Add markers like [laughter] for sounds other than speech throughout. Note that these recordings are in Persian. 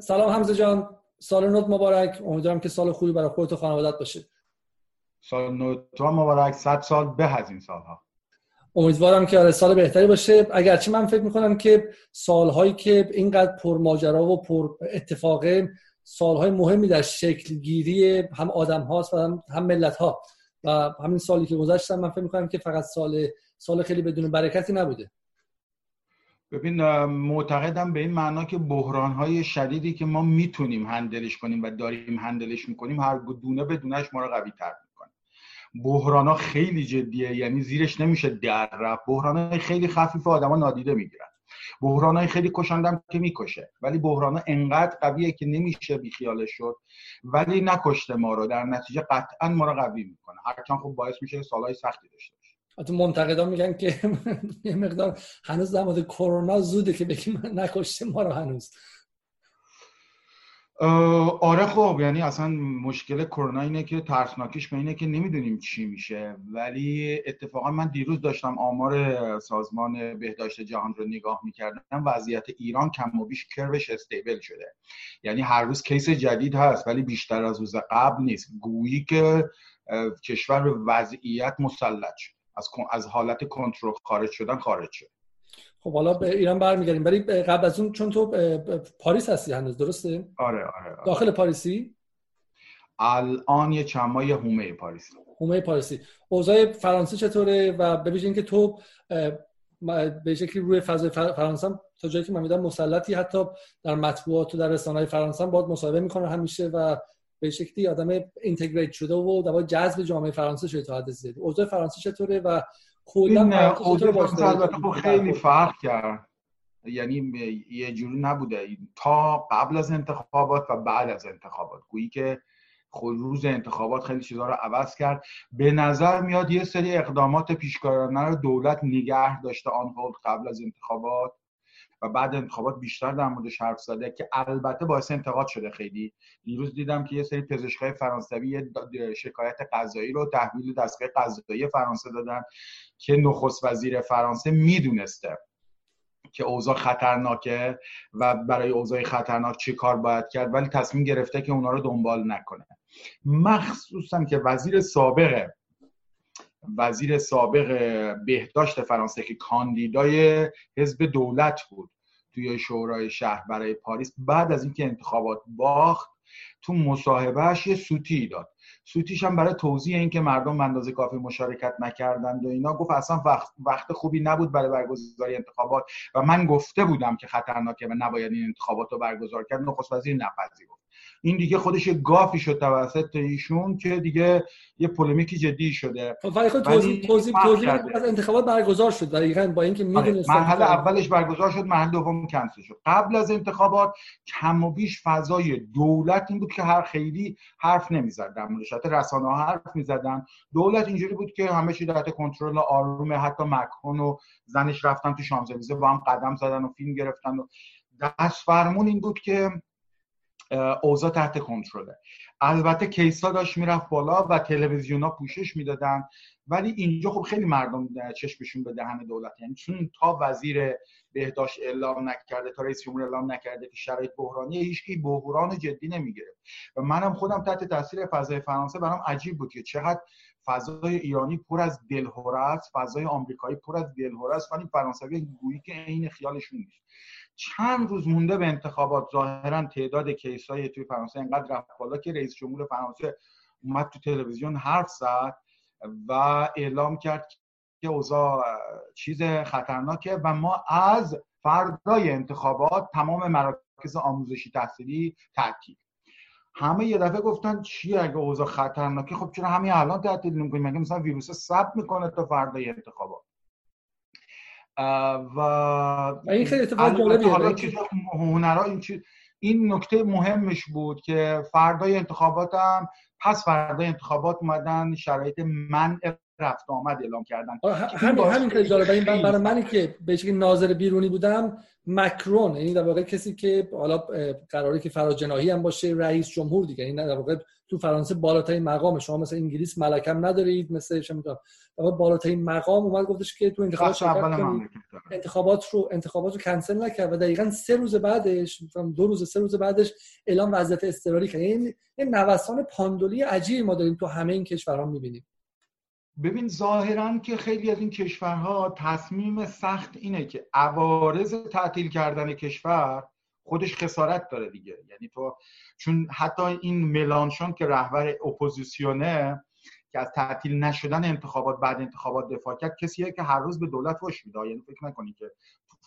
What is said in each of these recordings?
سلام حمزه جان. سال نوت مبارک. امیدوارم که سال خوبی برای خودت و خانوادت باشه. سال نوت مبارک. صد سال به از این سالها. امیدوارم که آره سال بهتری باشه. اگرچه من فکر می‌کنم که سالهایی که اینقدر پر ماجرا و پر اتفاقه سالهای مهمی در شکل گیری هم آدم هاست و هم, هم ملت ها و همین سالی که گذشتم من فکر می‌کنم که فقط سال سال خیلی بدون برکتی نبوده. ببین معتقدم به این معنا که بحران های شدیدی که ما می‌تونیم هندلش کنیم و داریم هندلش می‌کنیم هر دونه بدونش ما رو قوی تر می‌کنه. بحران ها خیلی جدیه یعنی زیرش نمیشه در رفت. بحران های خیلی خفیف آدما نادیده می‌گیرن. بحران های خیلی کشندم که می‌کشه. ولی بحران ها انقدر قویه که نمیشه بیخیالش شد. ولی نکشته ما رو در نتیجه قطعا ما رو قوی می‌کنه. هرچند خب باعث میشه سالهای سختی داشته تو منتقدا میگن که [laughs] یه مقدار هنوز در مورد کرونا زوده که بگیم نکشته ما رو هنوز. آره خب یعنی اصلا مشکل کرونا اینه که ترسناکیش به اینه که نمی‌دونیم چی میشه. ولی اتفاقا من دیروز داشتم آمار سازمان بهداشت جهان رو نگاه می‌کردم. وضعیت ایران کم و بیش کروش استیبل شده. یعنی هر روز کیس جدید هست ولی بیشتر از روز قبل نیست. گویی که کشور به وضعیت مسلط شد. از از حالت کنترل خارج شدن خارج شد. خب حالا به ایران برمیگردیم. ولی قبل از اون چون تو پاریس هستی هنوز درسته؟ آره آره, آره. داخل پاریسی؟ الان یه چند ماه هومه پاریس. هومه پاریسی. اوضاع فرانسه چطوره؟ و به اینکه تو به شکلی روی فضای فرانسه تا جایی که من می‌دونم مسلطی حتی در مطبوعات و در رسانه‌های فرانسه باید مصاحبه می‌کنه همیشه و به شکلی آدم اینتگریت شده و در جذب جامعه فرانسه شده تا حد زیادی. اوضاع فرانسه چطوره و کلا اوضاع خیلی فرق کرد. یعنی یه جوری نبوده. تا قبل از انتخابات و بعد از انتخابات. گویی که خود روز انتخابات خیلی چیزها رو عوض کرد. به نظر میاد یه سری اقدامات پیشکارانه رو دولت نگه داشته آن قبل از انتخابات. و بعد انتخابات بیشتر در موردش حرف زده که البته باعث انتقاد شده خیلی. دیروز دیدم که یه سری پزشکای فرانسوی شکایت قضایی رو تحویل دستگاه قضایی فرانسه دادن که نخست وزیر فرانسه می‌دونسته که اوضاع خطرناکه و برای اوضاع خطرناک چه کار باید کرد ولی تصمیم گرفته که اونا رو دنبال نکنه. مخصوصا که وزیر سابق وزیر سابق بهداشت فرانسه که کاندیدای حزب دولت بود توی شورای شهر برای پاریس بعد از اینکه انتخابات باخت تو مصاحبهش یه سوتی داد. سوتیش هم برای توضیح اینکه مردم اندازه کافی مشارکت نکردند و اینا گفت اصلا وقت, وقت خوبی نبود برای برگزاری انتخابات و من گفته بودم که خطرناکه و نباید این انتخابات رو برگزار کرد. نخست وزیر نپذیرفت این دیگه خودش گافی شد توسط ایشون که دیگه یه پولمیکی جدی شده. خب ولی خود توضیح توضیح توضیح از انتخابات برگزار شد. دقیقاً با اینکه آره، می‌دونست مرحله اولش برگزار شد مرحله دوم کنسل شد. قبل از انتخابات کم و بیش فضای دولت این بود که هر خیلی حرف نمی‌زد در موردش. رسانه ها حرف می‌زدن. دولت اینجوری بود که همه چی تحت کنترل آروم حتی مکرون و زنش رفتن تو شانزلیزه با هم قدم زدن و فیلم گرفتن و دست فرمون این بود که اوضاع تحت کنترله. البته کیسا داشت می‌رفت بالا و تلویزیون ها پوشش می‌دادن ولی اینجا خب خیلی مردم چشمشون به دهن دولت یعنی چون تا وزیر بهداشت اعلام نکرده تا رئیس جمهور اعلام نکرده که شرایط بحرانی هیچکی بحران جدی نمی‌گیره و منم خودم تحت تاثیر فضای فرانسه برام عجیب بود که چقدر فضای ایرانی پر از دلهوره است فضای آمریکایی پر از دلهوره است ولی فرانسوی گویی که عین خیالشون نیست. چند روز مونده به انتخابات. ظاهرا تعداد کیس های توی فرانسه انقدر رفت بالا که رئیس جمهور فرانسه اومد تو تلویزیون حرف زد و اعلام کرد که اوضاع چیز خطرناکه و ما از فردای انتخابات تمام مراکز آموزشی تحصیلی تعطیل. همه یه دفعه گفتن چی اگه اوضاع خطرناکه؟ خب چرا همین الان تعطیل نمی‌کنیم؟ مگه مثلا ویروس ثبت می‌کنه تا فردای انتخابات؟ و این خیلی اتفاق جالبیه حالا چیز هنرها این چیز این نکته مهمش بود که فردای انتخابات هم پس فردای انتخابات اومدن شرایط منع رفت آمد اعلام کردن. همین همین که جالبه. این برای منی که به ناظر بیرونی بودم مکرون یعنی در واقع کسی که حالا قراره که فراجناهی هم باشه رئیس جمهور دیگه این یعنی در واقع تو فرانسه بالاترین مقام شما مثل انگلیس ملکم ندارید مثل چه می‌دونم. بالاترین مقام اومد گفتش که تو انتخابات انتخابات رو انتخابات رو کنسل نکرد و دقیقا سه روز بعدش دو روز سه روز بعدش اعلام وضعیت اضطراری کرد. این یعنی نوسان پاندولی عجیبی ما داریم تو همه این کشورها می‌بینیم. ببین ظاهرا که خیلی از این کشورها تصمیم سخت اینه که عوارض تعطیل کردن کشور خودش خسارت داره دیگه. یعنی تو چون حتی این ملانشون که رهبر اپوزیسیونه که از تعطیل نشدن انتخابات بعد انتخابات دفاع کرد کسیه که هر روز به دولت فوش میده. یعنی فکر نکنی که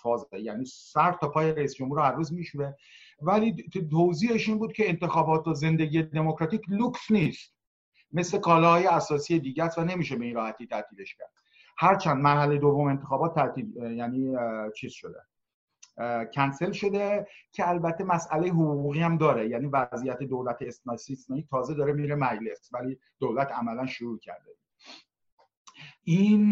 فاز یعنی سر تا پای رئیس جمهور رو هر روز می‌شوه. ولی توضیحش این بود که انتخابات و زندگی دموکراتیک لوکس نیست. مثل کالاهای اساسی دیگه است و نمیشه به این راحتی تعطیلش کرد. هرچند مرحله دوم انتخابات تعطیل یعنی چیز شده. کنسل شده که البته مسئله حقوقی هم داره. یعنی وضعیت دولت استثنایی تازه داره میره مجلس ولی دولت عملا شروع کرده. این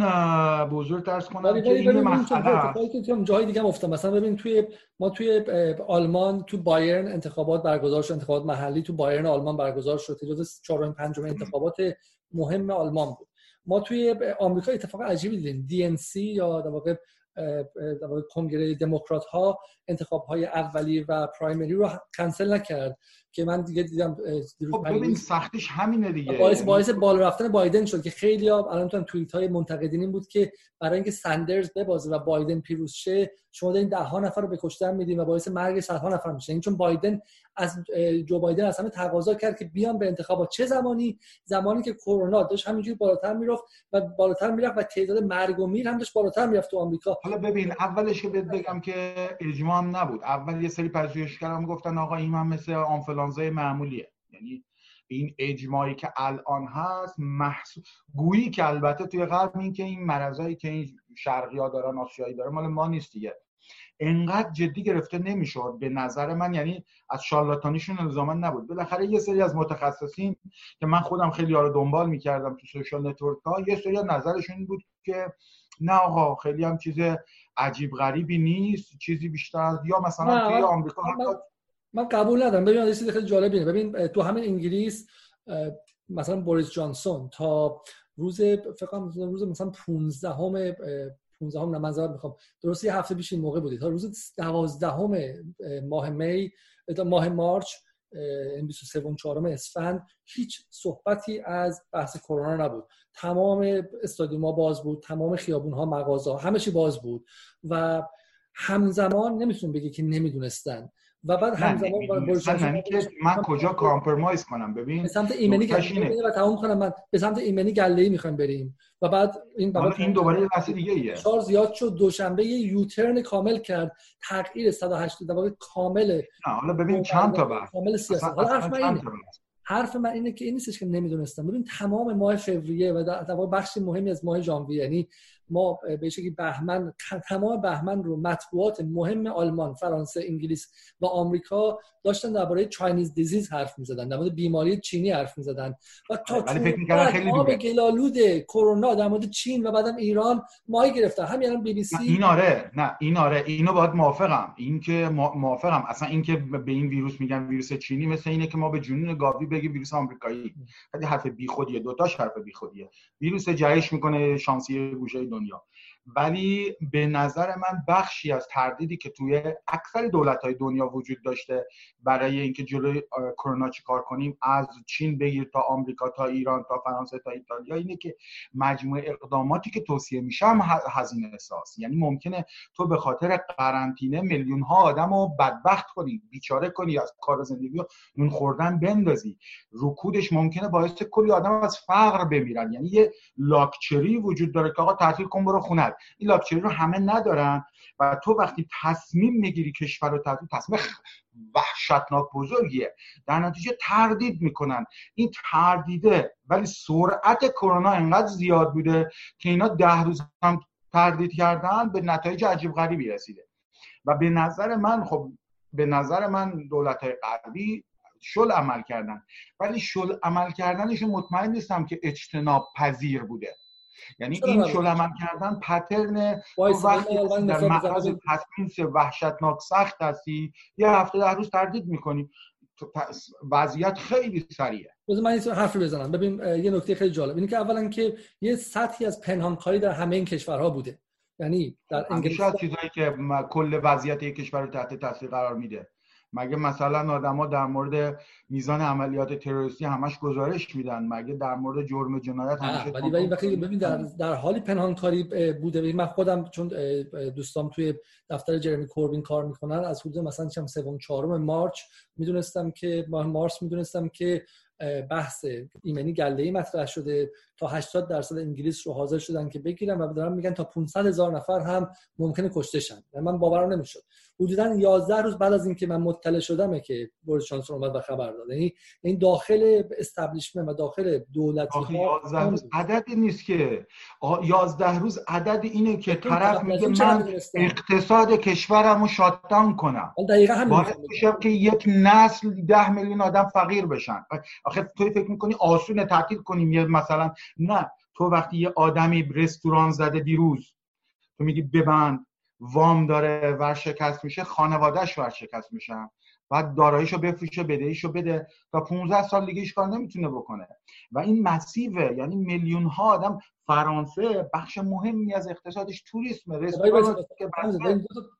بزرگ درس کنم که این مسئله جای دیگه هم مثلا ببین توی ما توی آلمان تو بایرن انتخابات برگزار شد. انتخابات محلی تو بایرن آلمان برگزار شد. جز چهارم پنجم انتخابات مهم آلمان بود. ما توی آمریکا اتفاق عجیبی دیدیم. DNC یا در واقع کنگره دموکرات ها انتخاب های اولی و پرایمری رو کنسل نکرد که من دیگه دیدم خب ببین سختیش همینه دیگه. باعث باعث بالا رفتن بایدن شد که خیلی ها الان تو توییت های منتقدین این بود که برای اینکه سندرز ببازه و بایدن پیروز شه شما دارین ده ها نفر رو به کشتن میدین و باعث مرگ صدها نفر میشه. این چون بایدن از جو بایدن از همه تقاضا کرد که بیان به انتخابات چه زمانی؟ زمانی که کرونا داشت همینجوری بالاتر می‌رفت و بالاتر می‌رفت و تعداد مرگ و میر هم داشت بالاتر می‌رفت تو آمریکا. حالا ببین اولش که بگم که اجماع هم نبود. اول یه سری پژوهشگرا گفتن آقا این هم مثل آنفلانزای معمولیه. یعنی این اجماعی که الان هست محسوب گویی که البته توی غرب این که این مرضایی که این شرقی ها دارن آسیایی دارن مال ما نیست دیگه. انقدر جدی گرفته نمی‌شد به نظر من. یعنی از شالاتانیشون الزاما نبود. بالاخره یه سری از متخصصین که من خودم خیلی ها رو دنبال می‌کردم تو سوشال نتورک ها یه سری نظرشون بود که نه آقا خیلی هم چیز عجیب غریبی نیست چیزی بیشتر از یا مثلا توی آمریکا من قبول ندارم. ببین چیز خیلی جالبیه ببین تو همین انگلیس مثلا بوریس جانسون تا روز فکر روز مثلا 15 همه 15 هم من می‌خوام. درست یه هفته پیش این موقع بودید تا روز 12 ماه می ماه مارچ این 23 4 اسفند هیچ صحبتی از بحث کرونا نبود. تمام استادیوم باز بود تمام خیابون ها مغازه همه چی باز بود. و همزمان نمی‌تونم بگی که نمی‌دونستن. و بعد همزمان که من کجا کامپرمایز کنم؟ ببین به سمت ایمنی گله و تمام کنم من. به سمت ایمنی گله ای می‌خوایم بریم. و بعد این بعد این دوباره یه بحث دیگه ایه. چهار زیاد شد. دوشنبه یه یوترن کامل کرد. تغییر 180 درجه کامل. نه حالا ببین چند تا بحث. کامل سیاست. حالا حرف من اینه. حرف من اینه که این نیستش که نمی‌دونستم. ببین تمام ماه فوریه و در بخش مهمی از ماه ژانویه. یعنی ما به شکلی بهمن تمام بهمن رو مطبوعات مهم آلمان، فرانسه، انگلیس و آمریکا داشتن درباره چاینیز دیزیز حرف می‌زدن، در مورد بیماری چینی حرف می‌زدن. و تا تو به گلالود کرونا در مورد چین و بعدم ایران ماهی گرفتن. همین الان بی بی سی این آره نه این آره اینو باید موافقم. این که موافقم. اصلا این که به این ویروس میگن ویروس چینی مثل اینه که ما به جنون گاوی بگیم ویروس آمریکایی. خیلی حرف بیخودیه دوتاش حرف بیخودیه. ویروس جهش می‌کنه شانسی گوشه دنیا ولی به نظر من بخشی از تردیدی که توی اکثر دولت های دنیا وجود داشته برای اینکه جلوی کرونا چی کار کنیم از چین بگیر تا آمریکا تا ایران تا فرانسه تا ایتالیا اینه که مجموعه اقداماتی که توصیه میشه هم هزینه احساس یعنی ممکنه تو به خاطر قرنطینه میلیون ها آدم رو بدبخت کنی بیچاره کنی از کار زندگی و نون خوردن بندازی. رکودش ممکنه باعث کلی آدم از فقر بمیرن. یعنی یه لاکچری وجود داره که آقا تعطیل کن برو خونه این لاکچری رو همه ندارن و تو وقتی تصمیم می‌گیری کشور رو تعطیل تصمیم وحشتناک بزرگیه. در نتیجه تردید می‌کنن. این تردیده ولی سرعت کرونا انقدر زیاد بوده که اینا ده روز هم تردید کردن به نتایج عجیب غریبی رسیده. و به نظر من خب به نظر من دولت غربی شل عمل کردن. ولی شل عمل کردنشون مطمئن نیستم که اجتناب پذیر بوده. یعنی این شلمن کردن پترن وقتی در معرض تصمیم وحشتناک سخت هستی یه هفته ده روز تردید می‌کنی. وضعیت خیلی سریعه. بذار من این حرف بزنم. ببین یه نکته خیلی جالب. اینه که اولا که یه سطحی از پنهانکاری در همه این کشورها بوده. یعنی در انگلیس چیزایی که کل وضعیت یک کشور رو تحت تاثیر قرار میده. مگه مثلا آدما در مورد میزان عملیات تروریستی همش گزارش میدن؟ مگه در مورد جرم جنایت همش ولی ولی وقتی ببین در در حالی پنهانکاری بوده. من خودم چون دوستام توی دفتر جرمی کوربین کار می‌کنن از حدود مثلا چم سوم چهارم مارچ می‌دونستم که ماه مارس می‌دونستم که بحث ایمنی گله ای مطرح شده. تا 80 درصد انگلیس رو حاضر شدن که بگیرن و دارن میگن تا 500 هزار نفر هم ممکنه کشته شن. من باورم نمی‌شد. حدودا 11 روز بعد از اینکه من مطلع شدم که بوریس جانسون اومد و خبر داد. یعنی این داخل استابلیشمنت و داخل دولتی ها 11 روز عددی نیست که. 11 روز عدد اینه که طرف میگه من اقتصاد کشورم رو شاتدان کنم دقیقاً همین که یک نسل 10 میلیون آدم فقیر بشن. آخه تو فکر می‌کنی آسونه تعطیل کنیم یه مثلا نه. تو وقتی یه آدمی رستوران زده دیروز تو میگی ببند. وام داره ورشکست میشه خانوادهش ورشکست میشن بعد داراییشو بفروشه بدهیشو بده. تا 15 سال دیگه هیچ کار نمی‌تونه بکنه. و این مسیوه یعنی میلیون ها آدم فرانسه بخش مهمی از اقتصادش توریسم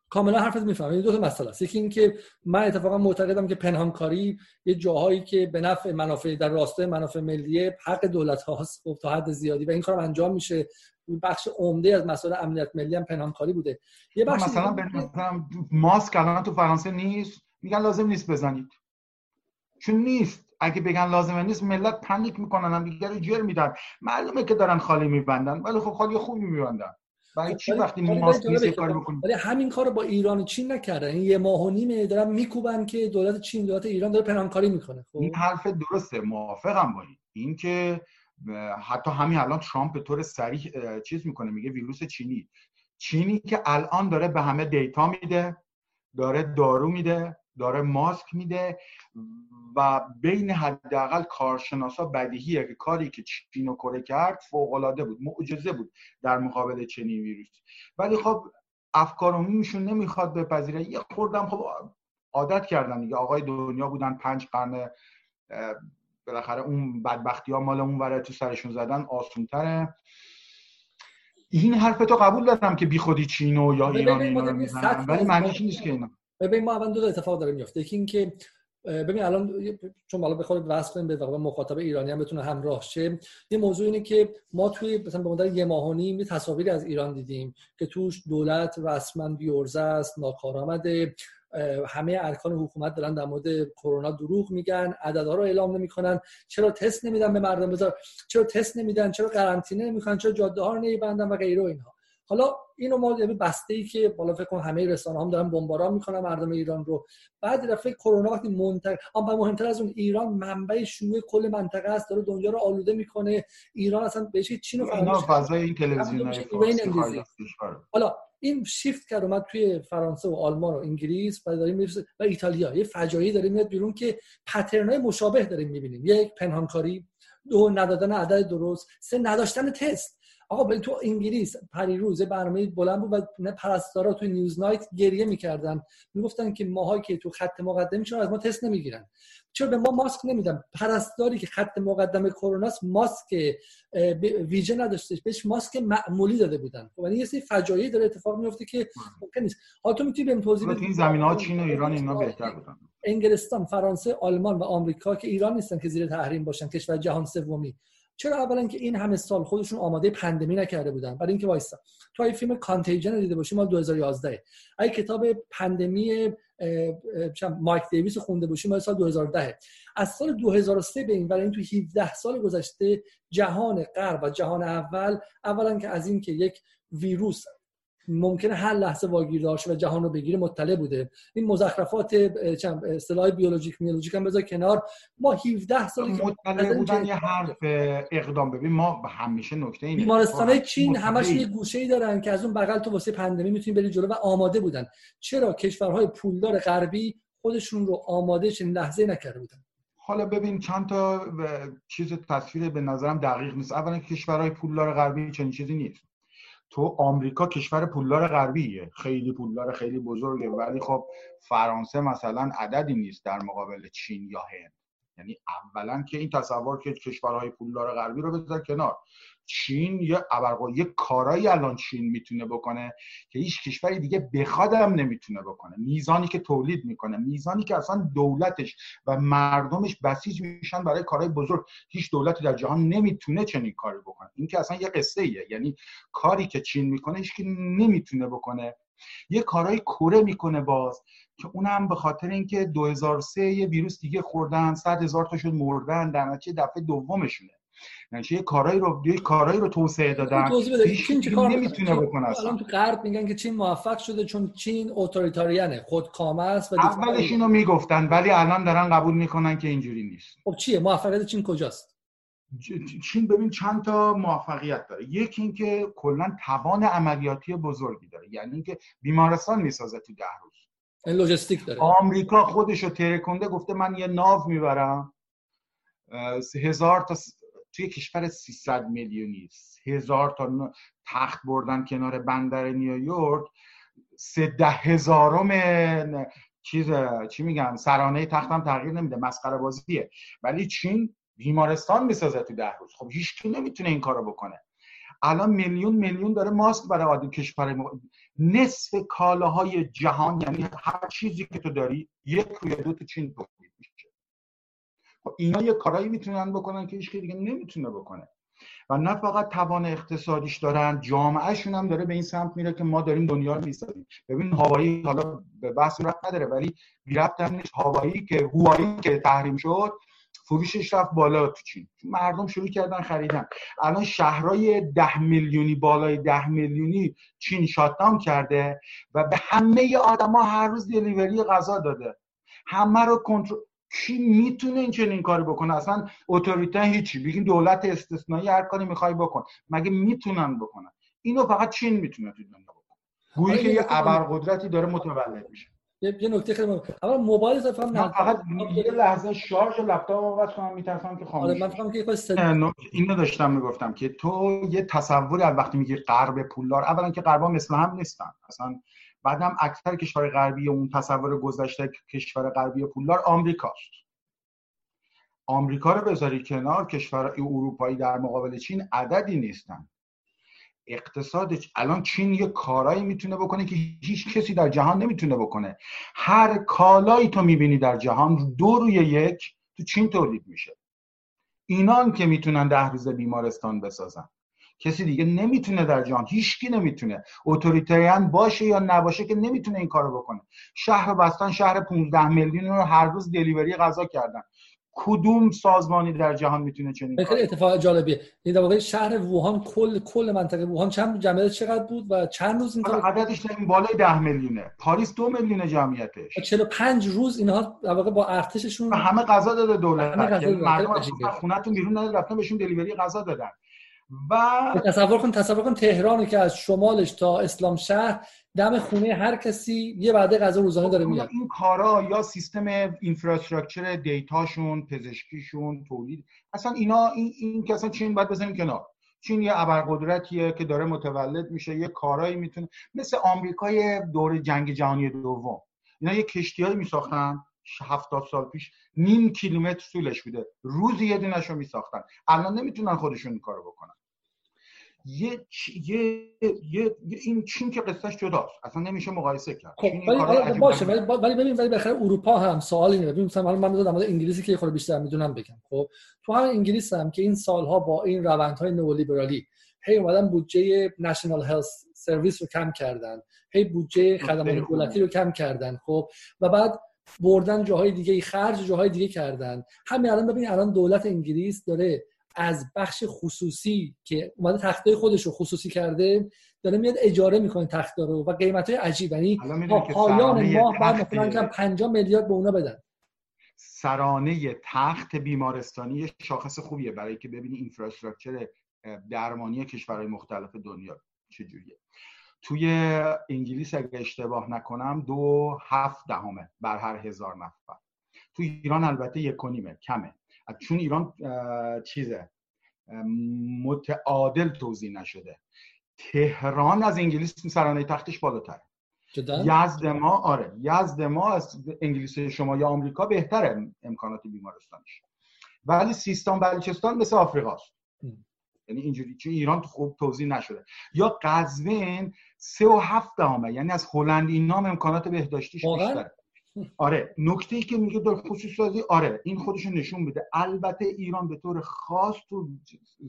کاملا حرفت می‌فهمم. این دو تا مسئله است. یکی اینکه من اتفاقا معتقدم که پنهانکاری یه جاهایی که به نفع منافع در راستای منافع ملیه حق دولت هاست خب تا حد زیادی و این کارم انجام میشه. بخش عمده از مسائل امنیت ملی هم پنهانکاری بوده. یه بخش مثلا ماسک الان تو فرانسه نیست. میگن لازم نیست بزنید. چون نیست. اگه بگن لازمه نیست ملت پنیک می‌کنن هم دیگه رو جر میدن. معلومه که دارن خالی میبندن ولی خب خالی خوبی میبندن. برای چی وقتی ماسک نیست کاری بکنید؟ ولی همین کارو با ایران و چین نکردن. این یه ماه و نیمه دارن میکوبن که دولت چین دولت ایران داره پنهانکاری می‌کنه خب؟ این حرف درسته موافقم با این. این که حتی همین الان ترامپ به طور سریع چیز می‌کنه میگه ویروس چینی. چینی که الان داره به همه دیتا میده داره دارو میده داره ماسک میده و بین حداقل کارشناسا بدیهیه که کاری که چین و کره کرد فوق العاده بود معجزه بود در مقابل چنین ویروس. ولی خب افکار عمومیشون نمی‌خواد بپذیره. یه خوردم خب عادت کردن دیگه. آقای دنیا بودن پنج قرن بالاخره اون بدبختی ها مال اون ورای تو سرشون زدن آسونتره. این حرف تو قبول دارم که بی خودی چینو یا ایران اینا رو می‌زنن ولی معنیش نیست که اینا. ببین ما اول دو تا اتفاق داره میفته یکی اینکه ببین الان چون بالا بخواد وصل کنیم به واقع مخاطب ایرانی هم بتونه همراه شه یه موضوع اینه که ما توی مثلا به مدت یه ماه و نیم تصاویری از ایران دیدیم که توش دولت رسما بیورزه است ناکارآمده. همه ارکان حکومت دارن در مورد کرونا دروغ میگن عددها رو اعلام نمی‌کنن. چرا تست نمیدن به مردم؟ بذار چرا تست نمیدن؟ چرا قرنطینه نمی‌کنن چرا جاده ها رو نمیبندن و غیره و اینها. حالا اینو ما یه بسته ای که بالا فکر کنم همه رسانه هم دارن بمباران می‌کنن مردم ایران رو. بعد دفعه کرونا وقتی منتقل اما مهمتر از اون ایران منبع شیوع کل منطقه است داره دنیا رو آلوده می‌کنه. ایران اصلا بهش چین رو فضای این تلویزیون حالا این شیفت کرد اومد توی فرانسه و آلمان و انگلیس و داریم و ایتالیا. یه فجایعی داریم میاد بیرون که پترنای مشابه داریم می‌بینیم. یک پنهانکاری دو ندادن عدد درست سه نداشتن تست. آقا تو انگلیس پریروز برنامه بلند بود و پرستارا تو نیوز نایت گریه می‌کردن. می‌گفتن که ماهایی که تو خط مقدمی چرا از ما تست نمی‌گیرن. چرا به ما ماسک نمیدن؟ پرستاری که خط مقدم کرونا ماسک ویژه نداشته بهش ماسک معمولی داده بودن. خب یعنی یه سری فجایعی داره اتفاق میفته که ممکن نیست. حالا تو می‌تونی بهم توضیح بدی؟ این زمین ها چین و ایران اینا بهتر بودن. انگلستان فرانسه آلمان و آمریکا که ایران نیستن که زیر تحریم باشن کشور جهان سومی. چرا اولا که این همه سال خودشون آماده پاندمی نکرده بودن؟ برای اینکه وایسا. تو این فیلم Contagion دیده باشی مال 2011 ای کتاب پاندمی مایک دیویس خونده باشی مال سال 2010 از سال 2003 به این این تو 17 سال گذشته جهان غرب و جهان اول اولا که از این که یک ویروس ممکنه هر لحظه واگیر داشت و جهان رو بگیره مطلع بوده. این مزخرفات اصطلاح بیولوژیک میولوژیک هم بذار کنار. ما 17 سال مطلع بودن یه حرف اقدام. ببین ما همیشه نکته اینه. بیمارستانه چین همش یه گوشه دارن که از اون بغل تو واسه پندمی می‌تونی بری جلو و آماده بودن. چرا؟ کشورهای پولدار غربی خودشون رو آماده چنین لحظه نکرده بودن. حالا ببین چند تا چیز تصویر به نظرم دقیق نیست. اولا کشورهای پولدار غربی چنین چیزی نیست. تو آمریکا کشور پولدار غربیه. خیلی پولدار خیلی بزرگه. ولی خب فرانسه مثلا عددی نیست در مقابل چین یا هند. یعنی اولا که این تصور که کشورهای پولدار غربی رو بذار کنار. چین یا ابرقا یه کارایی الان چین می‌تونه بکنه که هیچ کشوری دیگه بخواد هم نمی‌تونه بکنه. میزانی که تولید می‌کنه میزانی که اصلا دولتش و مردمش بسیج میشن برای کارهای بزرگ. هیچ دولتی در جهان نمی‌تونه چنین کاری بکنه. این که اصلا یه قصه ایه یعنی کاری که چین می‌کنه هیچ نمی‌تونه بکنه. یه کارهای کره می‌کنه باز. که اونم به خاطر اینکه 2003 یه ویروس دیگه خوردن 100 هزار تا شد مردن در نتیجه دفعه دومشونه. یعنی یه کارایی رو یه کارایی رو توسعه دادن. چین چه کار نمی‌تونه بکنه الان تو غرب میگن که چین موفق شده چون چین اتوریتاریانه. خودکامه است و اولش اینو می‌گفتن ولی الان دارن قبول می‌کنن که اینجوری نیست. خب چیه؟ موفقیت چین کجاست؟ چین ببین چند تا موفقیت داره. یکی اینکه کلا توان عملیاتی بزرگی داره. یعنی اینکه بیمارستان می‌سازه تو ده روز. این لوجستیک داره. آمریکا خودش رو ترکونده گفته من یه ناو می‌برم. هزار تا توی کشور 300 میلیونی هزار تا تخت بردن کنار بندر نیویورک. سه ده هزارم چیز چی میگم سرانه تختم تغییر نمیده مسخره بازیه. ولی چین بیمارستان می‌سازه تو ده روز. خب هیچ نمی‌تونه این کارو بکنه. الان میلیون میلیون داره ماسک برای عادی کشور نصف کالاهای جهان یعنی هر چیزی که تو داری یک روی دو تو چین تولید میشه. خب اینا یه کارایی می‌تونن بکنن که هیچ دیگه نمی‌تونه بکنه. و نه فقط توان اقتصادیش دارن جامعهشون هم داره به این سمت میره که ما داریم دنیا رو می‌سازیم. ببین هوایی حالا به بحث رفت نداره ولی بی ربط نیست هوایی که هوایی که تحریم شد فروشش رفت بالا تو چین. مردم شروع کردن خریدن. الان شهرهای ده میلیونی بالای ده میلیونی چین شاتداون کرده و به همه آدما هر روز دلیوری غذا داده. همه رو کنترل کی می‌تونه این چنین کاری بکنه؟ اصلا اتوریته هیچی. بگین دولت استثنایی هر کاری می‌خوای بکن. مگه می‌تونن بکنن؟ اینو فقط چین می‌تونه تو دنیا بکنه. گویی که یه ابرقدرتی داره متولد میشه. یه, یه نکته خیلی مهم. اول موبایل فقط من فقط یه لحظه شارژ لپتاپم عوض کنم میترسم که خاموش آره من فکرم که سد... اینو داشتم می‌گفتم که تو یه تصوری از وقتی میگی غرب پولدار اولا که غربا مثل هم نیستن. اصلا بعدم اکثر کشور غربی اون تصور گذشته کشور غربی پولدار آمریکاست. آمریکا رو بذاری کنار کشور اروپایی در مقابل چین عددی نیستن. اقتصاد الان چین یه کارایی می‌تونه بکنه که هیچ کسی در جهان نمی‌تونه بکنه. هر کالایی تو می‌بینی در جهان دو روی یک تو چین تولید میشه. اینان که می‌تونن ده روز بیمارستان بسازن. کسی دیگه نمی‌تونه در جهان هیچکی نمی‌تونه. اتوریتریان باشه یا نباشه که نمی‌تونه این کارو بکنه. شهر بستان شهر 15 میلیون رو هر روز دلیوری غذا کردن. کدوم سازمانی در جهان می‌تونه چنین خیلی اتفاق جالبیه. این در واقع شهر ووهان کل کل منطقه ووهان چند جمعیت چقدر بود و چند روز این عددش این بالای 10 میلیونه. پاریس دو میلیون جمعیتش. 45 روز اینها در واقع با ارتششون همه غذا داده دولت یعنی مردم از خونه‌تون بیرون نداره رفتن بهشون دلیوری غذا دادن. و تصور کن تصور کن تهرانی که از شمالش تا اسلام شهر دم خونه هر کسی یه بعده غذا روزانه داره میاد. این کارا یا سیستم اینفراستراکچر دیتاشون پزشکیشون تولید اصلا اینا این, این که اصلا چین باید بزنیم کنار. چین یه ابرقدرتیه که داره متولد میشه یه کارایی می‌تونه مثل آمریکای دور جنگ جهانی دوم. اینا یه کشتیایی میساختن. هفتاد سال پیش نیم کیلومتر طولش بوده. روزی یه دونش رو میساختن. الان نمی‌تونن خودشون این کارو بکنن. یه, یه, یه, این چین که قصهش جداست. اصلا نمیشه مقایسه کرد. خب ولی باشه ولی ولی ببین ولی بخیر اروپا هم سوال اینه ببین مثلا من در مورد انگلیسی که خود بیشتر می‌دونم بگم. خب تو هم انگلیس هم که این سالها با این روندهای نئولیبرالی هی اومدن بودجه نشنال هلث سرویس رو کم کردن. هی بودجه خدمات دولتی رو کم کردن. خب و بعد بردن جاهای دیگه خرج جاهای دیگه کردن. همین الان ببین الان دولت انگلیس داره از بخش خصوصی که اومده تختای خودش رو خصوصی کرده داره میاد اجاره می‌کنه تختا رو و قیمت های عجیب. یعنی تا پایان ماه بعد مثلا کم 5 میلیارد به اونا بدن. سرانه تخت بیمارستانی شاخص خوبیه برای که ببینی اینفراستراکچر درمانی کشورهای مختلف دنیا چجوریه. توی انگلیس اگه اشتباه نکنم دو هفت دهمه بر هر هزار نفر. تو ایران البته یک کنیمه کمه. چون ایران چیزه متعادل توضیح نشده. تهران از انگلیس سرانه تختش بالاتره. یزد ما آره. یزد ما از انگلیس شما یا آمریکا بهتره امکانات بیمارستانش. ولی سیستان بلوچستان مثل آفریقاست. یعنی اینجوری چون ایران خوب توضیح نشده. یا قزوین سه و هفت دهمه یعنی از هلند اینا امکانات بهداشتیش بیشتره. آره نکته ای که میگه در خصوص سازی آره این خودشون نشون میده. البته ایران به طور خاص تو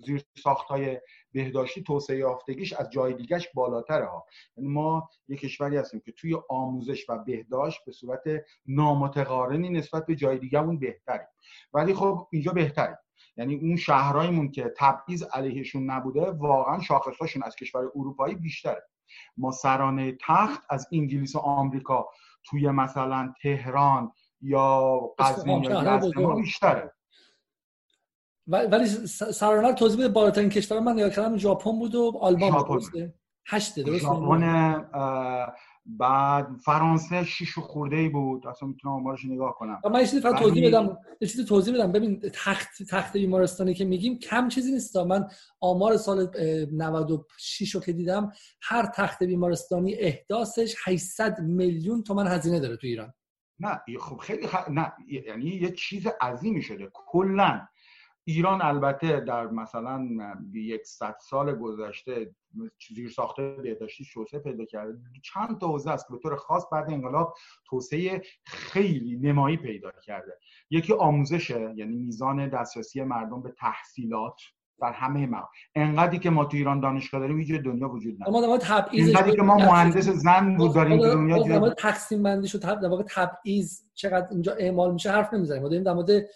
زیر های بهداشتی توسعه یافتگیش از جای دیگهش بالاتره ها. یعنی ما یه کشوری هستیم که توی آموزش و بهداشت به صورت نامتقارنی نسبت به جای دیگهمون بهتریم. ولی خب اینجا بهتریم. یعنی اون شهرهایمون که تبعیض علیهشون نبوده واقعا شاخصهاشون از کشور اروپایی بیشتره. ما سرانه تخت از انگلیس و آمریکا توی مثلا تهران یا قزوین یا ما بیشتره. ولی سرانه توضیح بده بالاترین کشور من نگاه کردم ژاپن بود و آلمان بود هشته درست بعد فرانسه شیش و خورده ای بود. اصلا می‌تونم آمارش نگاه کنم. من یه فقط توضیح بدم. یه چیزی توضیح بدم. ببین تخت تخت بیمارستانی که میگیم کم چیزی نیست. من آمار سال 96 رو که دیدم هر تخت بیمارستانی احداثش 800 میلیون تومن هزینه داره تو ایران. نه خب خیلی خ... نه یعنی یه چیز عظیمی شده. کلا ایران البته در مثلا یک صد سال گذشته زیر ساخته بهداشتی توسعه پیدا کرده. چند تا حوزه است که به طور خاص بعد انقلاب توسعه خیلی نمایی پیدا کرده. یکی آموزشه یعنی میزان دسترسی مردم به تحصیلات در همه ما انقدری که ما تو ایران دانشگاه داریم هیچ دنیا وجود نداره. ما انقدری که ما مهندس زن بود داریم تو دنیا تقسیم بندی شد در واقع تبعیض چقدر اینجا اعمال میشه حرف نمی‌زنیم. ما داریم در مورد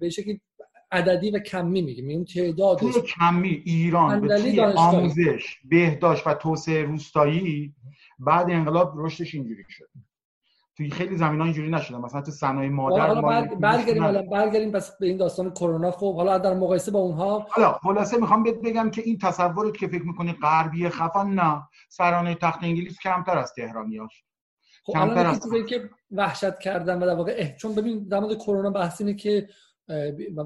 به شکلی عددی و کمی میگیم. میگیم تعداد توی کمی ایران به توی آموزش بهداشت و توسعه روستایی بعد انقلاب رشدش اینجوری شد. توی خیلی زمین ها اینجوری نشده. مثلا تو صنایع مادر حالا برگردیم حالا برگردیم پس به این داستان کرونا. خب حالا در مقایسه با اونها حالا خلاصه می‌خوام بهت بگم که این تصورت که فکر می‌کنی غربی خفن نه. سرانه تخت انگلیس کمتر از تهرانیاش خب کمتر از که وحشت کردن و در واقع چون ببین در مورد کرونا بحث اینه که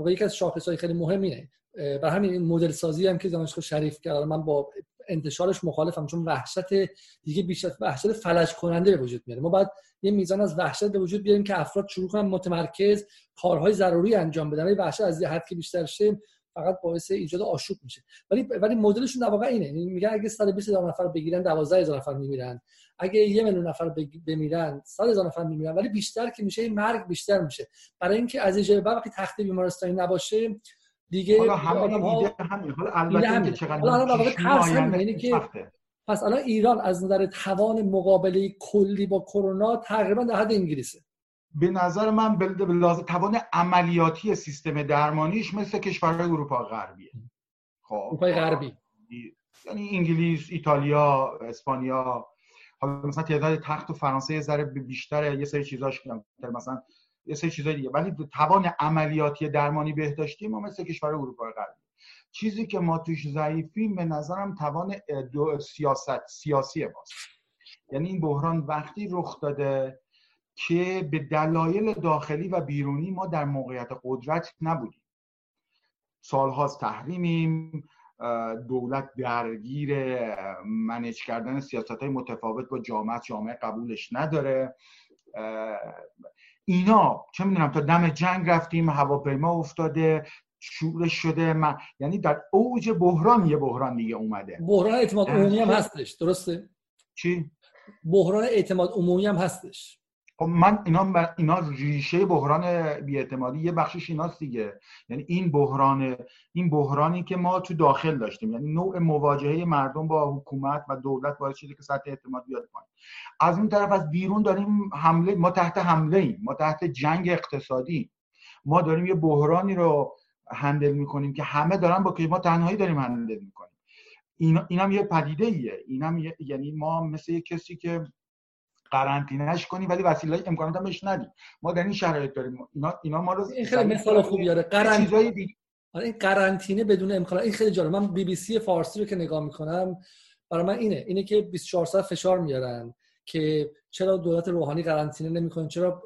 یکی از شاخص های خیلی مهم بر همین این مدل سازی هم که دانشگاه شریف کرد من با انتشارش مخالفم چون وحشت دیگه بیشتر وحشت فلج کننده به وجود میاره. ما باید یه میزان از وحشت به وجود بیاریم که افراد شروع کنن متمرکز کارهای ضروری انجام بدن. وحشت از حد که بیشتر شه فقط باعث ایجاد آشوب میشه. ولی ولی مدلشون در واقع اینه. یعنی میگن اگه 120 هزار نفر بگیرن 12 هزار نفر میمیرن. اگه یه میلیون نفر بمیرن 100 هزار نفر میمیرن. ولی بیشتر که میشه مرگ بیشتر میشه. برای اینکه از بعد وقتی تخت بیمارستانی نباشه دیگه حالا همین ها... همین. حالا البته چقدر حالا که پس الان ایران از نظر توان مقابله کلی با کرونا تقریبا در حد انگلیسه. به نظر من به توان عملیاتی سیستم درمانیش مثل کشورهای اروپا غربیه. خب. اروپای غربی. یعنی انگلیس ایتالیا اسپانیا. حالا مثلا تعداد تخت و فرانسه یه ذره بیشتره یه سری چیزاش مثلا یه سری چیزای دیگه. ولی توان عملیاتی درمانی بهداشتی ما مثل کشور اروپای غربی. چیزی که ما توش ضعیفیم به نظرم توان سیاست سیاسی ماست. یعنی این بحران وقتی رخ داده که به دلایل داخلی و بیرونی ما در موقعیت قدرت نبودیم. سالهاست تحریمیم دولت درگیر منیج کردن سیاست های متفاوت با جامعه جامعه قبولش نداره. اینا چه می‌دونم تا دم جنگ رفتیم هواپیما افتاده شورش شده من... یعنی در اوج بحران یه بحران دیگه اومده. بحران اعتماد عمومی هم هستش درسته؟ چی؟ بحران اعتماد عمومی هم هستش. خب من اینا اینا ریشه بحران بیاعتمادی یه بخشش ایناست دیگه. یعنی این بحران این بحرانی که ما تو داخل داشتیم. یعنی نوع مواجهه مردم با حکومت و دولت باعث شده که سطح اعتماد بیاد پایین. از اون طرف از بیرون داریم حمله ما تحت حمله ایم. ما تحت جنگ اقتصادی ما داریم یه بحرانی رو هندل می‌کنیم که همه دارن با که ما تنهایی داریم هندل می‌کنیم. این اینم یه پدیده ایه اینم یعنی ما مثل یه کسی که قرنطینهش کنی ولی وسیله امکانات هم بهش ندی. ما در این شرایط داریم. اینا اینا ما رو این خیلی مثال خوبی داره قرنطینه آره این قرنطینه بدون امکانات این خیلی جالب. من بی بی سی فارسی رو که نگاه می‌کنم برای من اینه. اینه که 24 ساعت فشار میارن که چرا دولت روحانی قرنطینه نمی‌کنه؟ چرا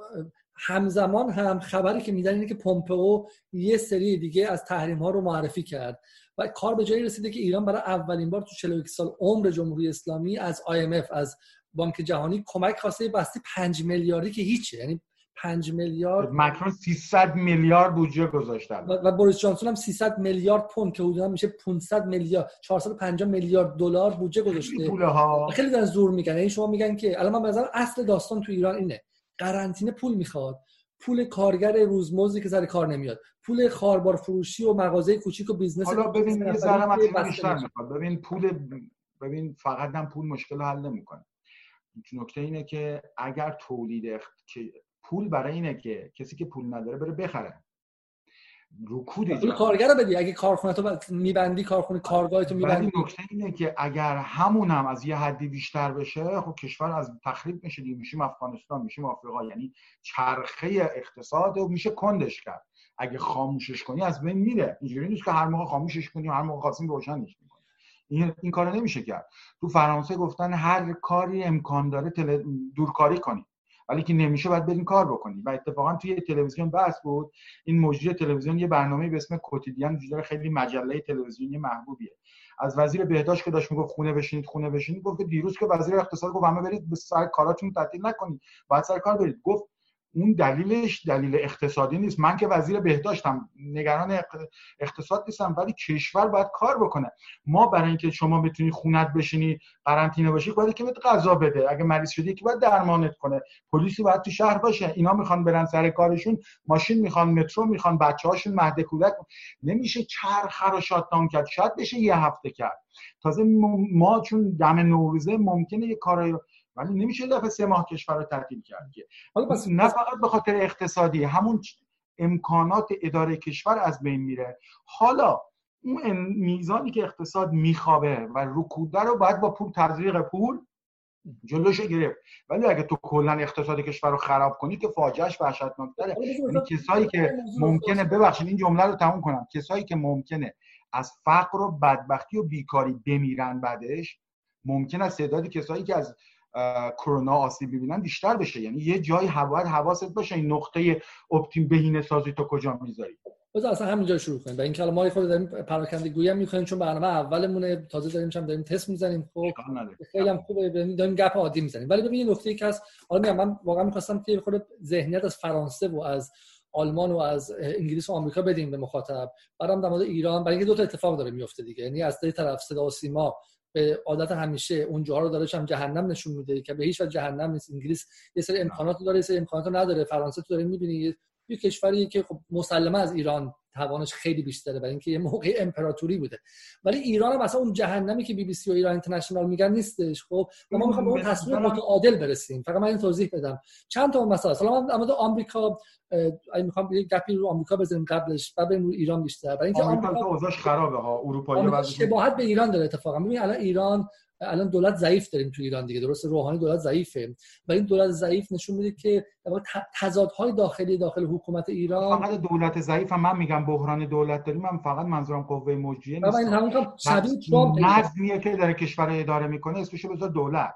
همزمان هم خبری که میدن اینه که پومپئو یه سری دیگه از تحریم ها رو معرفی کرد. و کار به جایی رسیده که ایران برای اولین بار تو 41 سال عمر جمهوری اسلامی از IMF از بانک جهانی کمک خواسته بستی 5 میلیاردی که هیچه. یعنی 5 میلیارد مکرون 300 میلیارد بودجه گذاشتن. و, و بوریس جانسون هم 300 میلیارد پوند که حدودا میشه 500 میلیارد 450 میلیارد دلار بودجه گذاشته. ها خیلی دارن زور میگن یعنی شما میگن که الان من به اصل داستان تو ایران اینه. قرنطینه پول می‌خواد. پول کارگر روزمزدی که سر کار نمیاد. پول خواربار فروشی و مغازه کوچیک و business حالا ببین یه ذره بیشتر می‌خواد. ببین پول ببین فقط هم پول مشکل حل نمی‌کنه. نکته اینه که اگر تولید پول برای اینه که کسی که پول نداره بره بخره. رکود ایجاد کارگر بدی. اگه کارخونه تو میبندی کارخونه کارگاه تو میبندی. نکته اینه که اگر همون هم از یه حدی بیشتر بشه خب کشور از تخریب میشه دیگه. میشیم افغانستان میشیم آفریقا. یعنی چرخه اقتصاد رو میشه کندش کرد. اگه خاموشش کنی از بین میره. اینجوری نیست که هر موقع خاموشش کنی هر موقع خواستیم روشنش می‌کنی این این کارو نمیشه کرد. تو فرانسه گفتن هر کاری امکان داره تل... دورکاری کنی. ولی که نمیشه باید بریم کار بکنیم و اتفاقا توی تلویزیون بحث بود. این مجری تلویزیون یه برنامه به اسم کوتیدیان وجود خیلی مجله تلویزیونی محبوبیه. از وزیر بهداشت که داشت می‌گفت خونه بشینید خونه بشینید گفت دیروز که وزیر اقتصاد گفت همه برید به سر کاراتون تعطیل نکنید. باید سر کار برید. گفت اون دلیلش دلیل اقتصادی نیست. من که وزیر بهداشتم نگران اقتصاد نیستم ولی کشور باید کار بکنه. ما برای اینکه شما بتونی خونت بشینی قرنطینه باشی باید که بهت غذا بده. اگه مریض شدی که باید درمانت کنه. پلیسی باید تو شهر باشه. اینا می‌خوان برن سر کارشون. ماشین می‌خوان مترو می‌خوان بچه‌هاشون مهد کودک. نمیشه چرخ رو شاتداون کرد. شاید بشه یه هفته کرد. تازه ما چون دم نوروزه ممکنه یه کارایی ولی نمیشه دفعه سه ماه کشور رو تعطیل کرد که. حالا بس نه فقط به خاطر اقتصادی همون امکانات اداره کشور از بین میره. حالا اون میزانی که اقتصاد میخوابه و رکوده رو باید با پول تزریق پول جلوش گرفت. ولی اگه تو کلا اقتصاد کشور رو خراب کنی که فاجعهش وحشتناکتره. یعنی کسایی که ممکنه ببخشید این جمله رو تموم کنم. کسایی که ممکنه از فقر و بدبختی و بیکاری بمیرن بعدش ممکن است تعداد کسایی که از کرونا آسیب ببینن بیشتر بشه. یعنی یه جایی هوا حواست باشه این نقطه اپتیم بهینه سازی تو کجا می‌ذاری. باز اصلا همینجا شروع کنیم. و این کلمه ما خود داریم پراکنده گویی هم می‌کنیم چون برنامه اولمونه. تازه داریم چم داریم تست می‌زنیم. خب خیلی هم خوبه. داریم گپ عادی می‌زنیم. ولی ببین نکته که هست. حالا من واقعا می‌خواستم که خود ذهنیت از فرانسه و از آلمان و از انگلیس و آمریکا بدیم به مخاطب. بعدم در مورد ایران برای اینکه دو تا اتفاق داره میفته دیگه. یعنی از طرف صدا و سیما به عادت همیشه اون جاها رو داره هم جهنم نشون میده که به هیچ وجه جهنم نیست. انگلیس یه سری امکانات داره یه سری امکانات نداره. فرانسه تو داره می‌بینی یه کشوری که خب مسلمه از ایران توانش خیلی بیشتره برای اینکه یه موقع امپراتوری بوده. ولی ایران هم مثلا اون جهنمی که بی بی سی و ایران اینترنشنال میگن نیستش خب؟ و ما می‌خوام به اون تصویر متعادل برسیم. فقط من این توضیح بدم. چند تا مسئله حالا من در آمریکا اگه می‌خوام یه گپی رو آمریکا بزنیم قبلش بعد بریم رو ایران بیشتر. برای اینکه آمریکا اوضاعش خرابه ها اروپا شباهت به ایران داره اتفاقا. ببین الان ایران الان دولت ضعیف داریم تو ایران دیگه. درست روحانی دولت ضعیفه. و این دولت ضعیف نشون میده که تضادهای داخلی داخل حکومت ایران فقط دولت ضعیف هم من میگم بحران دولت داریم من فقط منظورم قوه مجریه نیست این همون نظمیه که داره کشور اداره می‌کنه اسمش بذار دولت.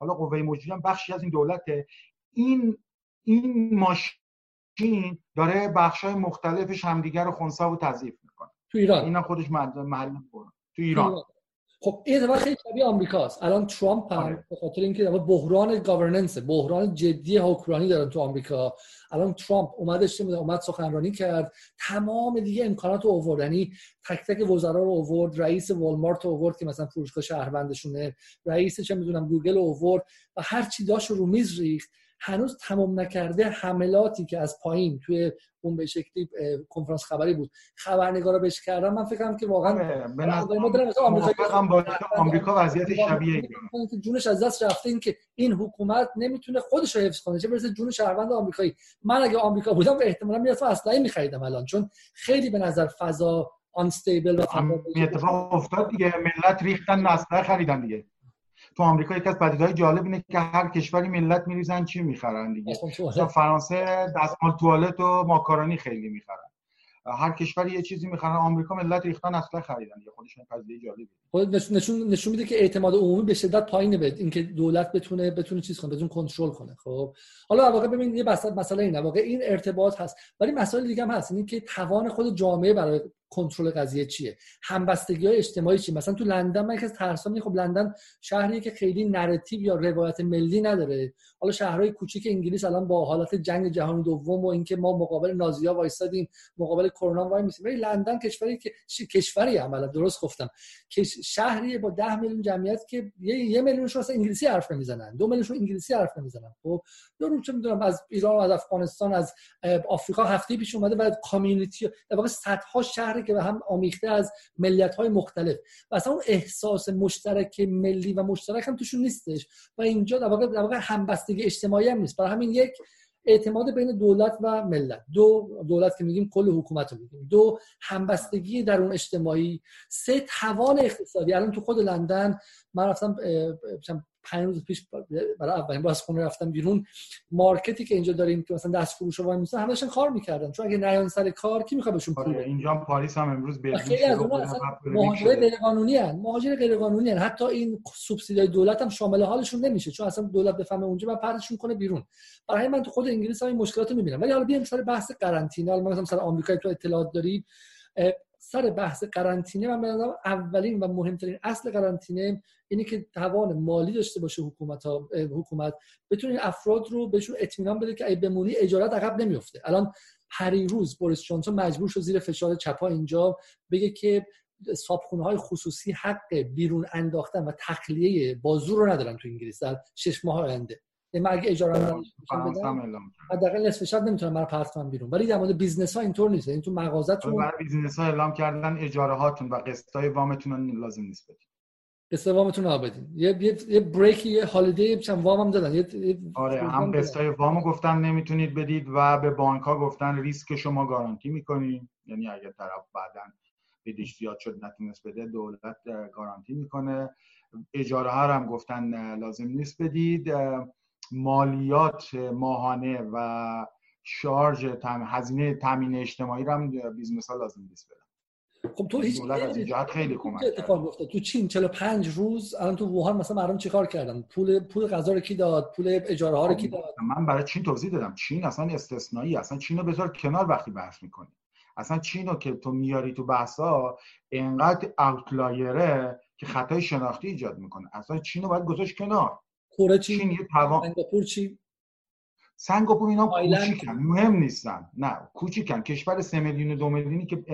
حالا قوه مجریه هم بخشی از این دولته. این این ماشین داره بخشای مختلفش همدیگر رو خونسا و تضعیف می‌کنه. تو ایران. اینا خودش محل تو ایران. خب این اتفاق خیلی شبیه آمریکاست. الان ترامپ هم آره. به خاطر اینکه بحران گاورننس بحران جدی حکمرانی دارن تو آمریکا. الان ترامپ اومدش اومد سخنرانی کرد. تمام دیگه امکانات رو آورد. یعنی تک تک وزرا رو آورد رئیس والمارت رو آورد که مثلا فروشگاه شهروندشونه. رئیس چه می‌دونم گوگل رو آورد و هر چی داشت رو میز ریخت. هنوز تمام نکرده حملاتی که از پایین توی اون به شکلی کنفرانس خبری بود. خبرنگارا بهش کردم من فکرم که واقعا آمریکا وضعیت شبیه که جونش از دست رفته. این که این حکومت نمی‌تونه خودش رو حفظ کنه. چه برسه جون شهروند آمریکایی. من اگه آمریکا بودم احتمالاً می‌رفتم اسلحه میخریدم الان. چون خیلی به نظر فضا آنستیبل و اتفاق افتاد دیگه. ملت ریختن اسلحه خریدن دیگه. تو آمریکا یک از پدیدهای جالب اینه که هر کشوری ملت میریزن چی می‌خرن دیگه؟ مثلا فرانسه دستمال توالت و ماکارونی خیلی می‌خرن. هر کشوری یه چیزی می‌خرن. آمریکا ملت ریختن اصلا خریدن یه خودش پذیری جالبی خود نشون نشون میده که اعتماد عمومی به شدت پایینه به اینکه دولت بتونه بتونه چیز کنه بتونه کنترل کنه. خب؟ حالا واقعا ببین یه مسئله اینه. واقعا این ارتباط هست. ولی مسائل دیگه هم هست. اینکه که توان خود جامعه برای کنترل قضیه چیه؟ همبستگی های اجتماعی چیه؟ مثلا تو لندن من از ترسام خب لندن شهریه که خیلی narrative یا روایت ملی نداره. حالا شهرهای کوچیک انگلیس الان با حالت جنگ جهانی دوم و اینکه ما مقابل نازی‌ها وایسادیم مقابل کرونا وای میسیم. ولی لندن کشوری که کشوری عملا درست گفتم. که شهری با 10 میلیون جمعیت که یه, یه میلیونشون اصلا انگلیسی حرف نمی‌زنن. دو میلیونشون انگلیسی حرف نمی‌زنن. خب یا چه می‌دونم از ایران از افغانستان از آفریقا هفته پیش اومده و کامیونیتی در واقع صدها شهر که هم آمیخته از ملیت های مختلف. و اصلا اون احساس مشترک ملی و مشترک هم توشون نیستش. و اینجا در واقع, در واقع همبستگی اجتماعی هم نیست. برای همین یک اعتماد بین دولت و ملت. دو دولت که میگیم کل حکومت رو میگیم. دو همبستگی در اون اجتماعی. سه توان اقتصادی. الان تو خود لندن من رفتم پنج روز پیش برای اولین بار از خونه رفتم بیرون. مارکتی که اینجا داریم که مثلا دست فروش رو وای همه داشتن کار می‌کردن. چون اگه نیان سر کار کی می‌خواد بهشون پول آره، اینجا پاریس هم امروز به خیلی از مهاجر غیر قانونی ان مهاجر غیر قانونی ان حتی این سوبسیدای دولت هم شامل حالشون نمیشه چون اصلا دولت بفهمه اونجا و پردشون کنه بیرون. برای من تو خود انگلیس هم این مشکلات رو می‌بینم. ولی حالا بیام سر بحث قرنطینه. حالا مثلا سر آمریکا تو اطلاعات داری سر بحث قرنطینه من به اولین و مهمترین اصل قرنطینه اینه که توان مالی داشته باشه حکومت ها حکومت بتونه افراد رو بهشون اطمینان بده که ای بمونی اجارت عقب نمیفته الان روز بوریس جانسون مجبور شد زیر فشار چپا اینجا بگه که صابخونه های خصوصی حق بیرون انداختن و تخلیه با زور رو ندارن تو انگلیس در شش ماه آینده. من اگه اجاره بدم حداقل نصف شب نمی‌تونم من پرت کنم بیرون. ولی در مورد business ها اینطور نیست. این تو مغازه‌تون برای business ها اعلام کردن اجاره هاتون و قسط های وامتون لازم نیست بدید قسط وامتون رو بدین. یه یه یه break یه holiday چند وام هم دادن. یه آره هم قسط های وامو گفتن نمی‌تونید بدید و به بانک ها گفتن ریسک شما گارانتی می‌کنیم. یعنی اگه طرف بعدا بدهیش زیاد شد نتونست بده دولت گارانتی می‌کنه. اجاره ها هم گفتن لازم نیست بدید. مالیات ماهانه و شارژ تم... هزینه تامین اجتماعی رو هم business ها لازم نیست بدن. خب تو هیچ از خیلی کمک اتفاق افتاد تو چین 45 روز الان تو ووهان مثلا مردم چیکار کردن؟ پول پول غذا رو کی داد؟ پول اجاره ها رو کی داد؟ من برای چین توضیح دادم. چین اصلا استثنایی اصلا چین رو بذار کنار وقتی بحث می‌کنی اصلا چین رو که تو میاری تو بحثا انقدر اوتلایره که خطای شناختی ایجاد می‌کنه. اصلا چین رو باید گذاشت کنار. کره چی چین یه توان سنگاپور چی؟ سنگاپور اینا کوچیکن مهم نیستن. نه کوچیکن. کشور سه میلیون دو میلیونی که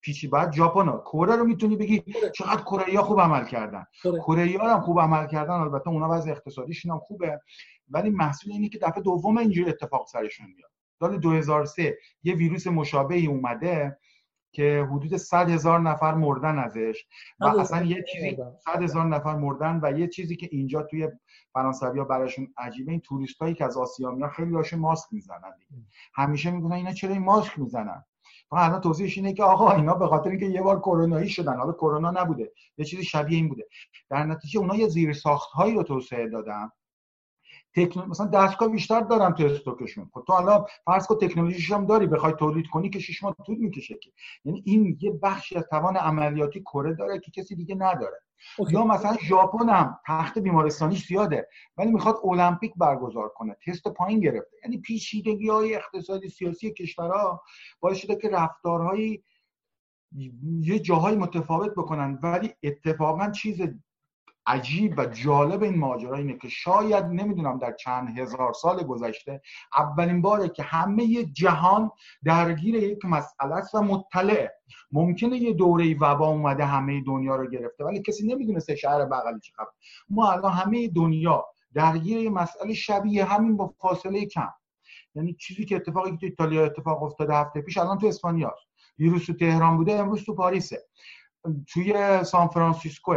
پیچی بعد ژاپن کره رو می‌تونی بگی چقدر کره خوب عمل کردن. کره. هم خوب عمل کردن. البته اونا وضع اقتصادیشون هم خوبه. ولی محصول اینه که دفعه دوم اینجوری اتفاق سرشون میاد. سال 2003 یه ویروس مشابهی اومده. که حدود 100 هزار نفر مردن ازش و اصلا یه چیزی 100 هزار نفر مردن و یه چیزی که اینجا توی فرانسوی ها براشون عجیبه این توریست هایی که از آسیا میان خیلی هاشون ماسک می‌زنن دیگه. همیشه میگن اینا چرا این ماسک می‌زنن؟ و الان توضیحش اینه که آقا اینا به خاطر اینکه یه بار کرونایی شدن حالا کرونا نبوده یه چیزی شبیه این بوده. در نتیجه اونا یه زیر ساخت هایی رو توسعه دادن. تکنو... مثلا دستگاه بیشتر دارن تو استوکشون خب تو حالا فرض کن تکنولوژیش هم داری بخوای تولید کنی که شش ماه طول می‌کشه که. یعنی این یه بخشی از توان عملیاتی کره داره که کسی دیگه نداره. یا مثلا ژاپن هم تخت بیمارستانیش زیاده ولی می‌خواد المپیک برگزار کنه تست پایین گرفته. یعنی پیچیدگی های اقتصادی سیاسی کشورها باعث شده که رفتارهایی یه جاهای متفاوت بکنن ولی اتفاقا چیز عجیب و جالب این ماجرا اینه که شاید نمی‌دونم در چند هزار سال گذشته اولین باره که همه جهان درگیر یک مسئله است و مطلع. ممکنه یه دوره وبا اومده همه دنیا رو گرفته ولی کسی نمی‌دونسته شهر بغلی چه خبر. ما الان همه دنیا درگیر یه مسئله شبیه همین با فاصله کم. یعنی چیزی که اتفاقی که تو ایتالیا اتفاق افتاده هفته پیش الان تو اسپانیا ویروس تو تهران بوده امروز تو پاریسه. توی سان فرانسیسکو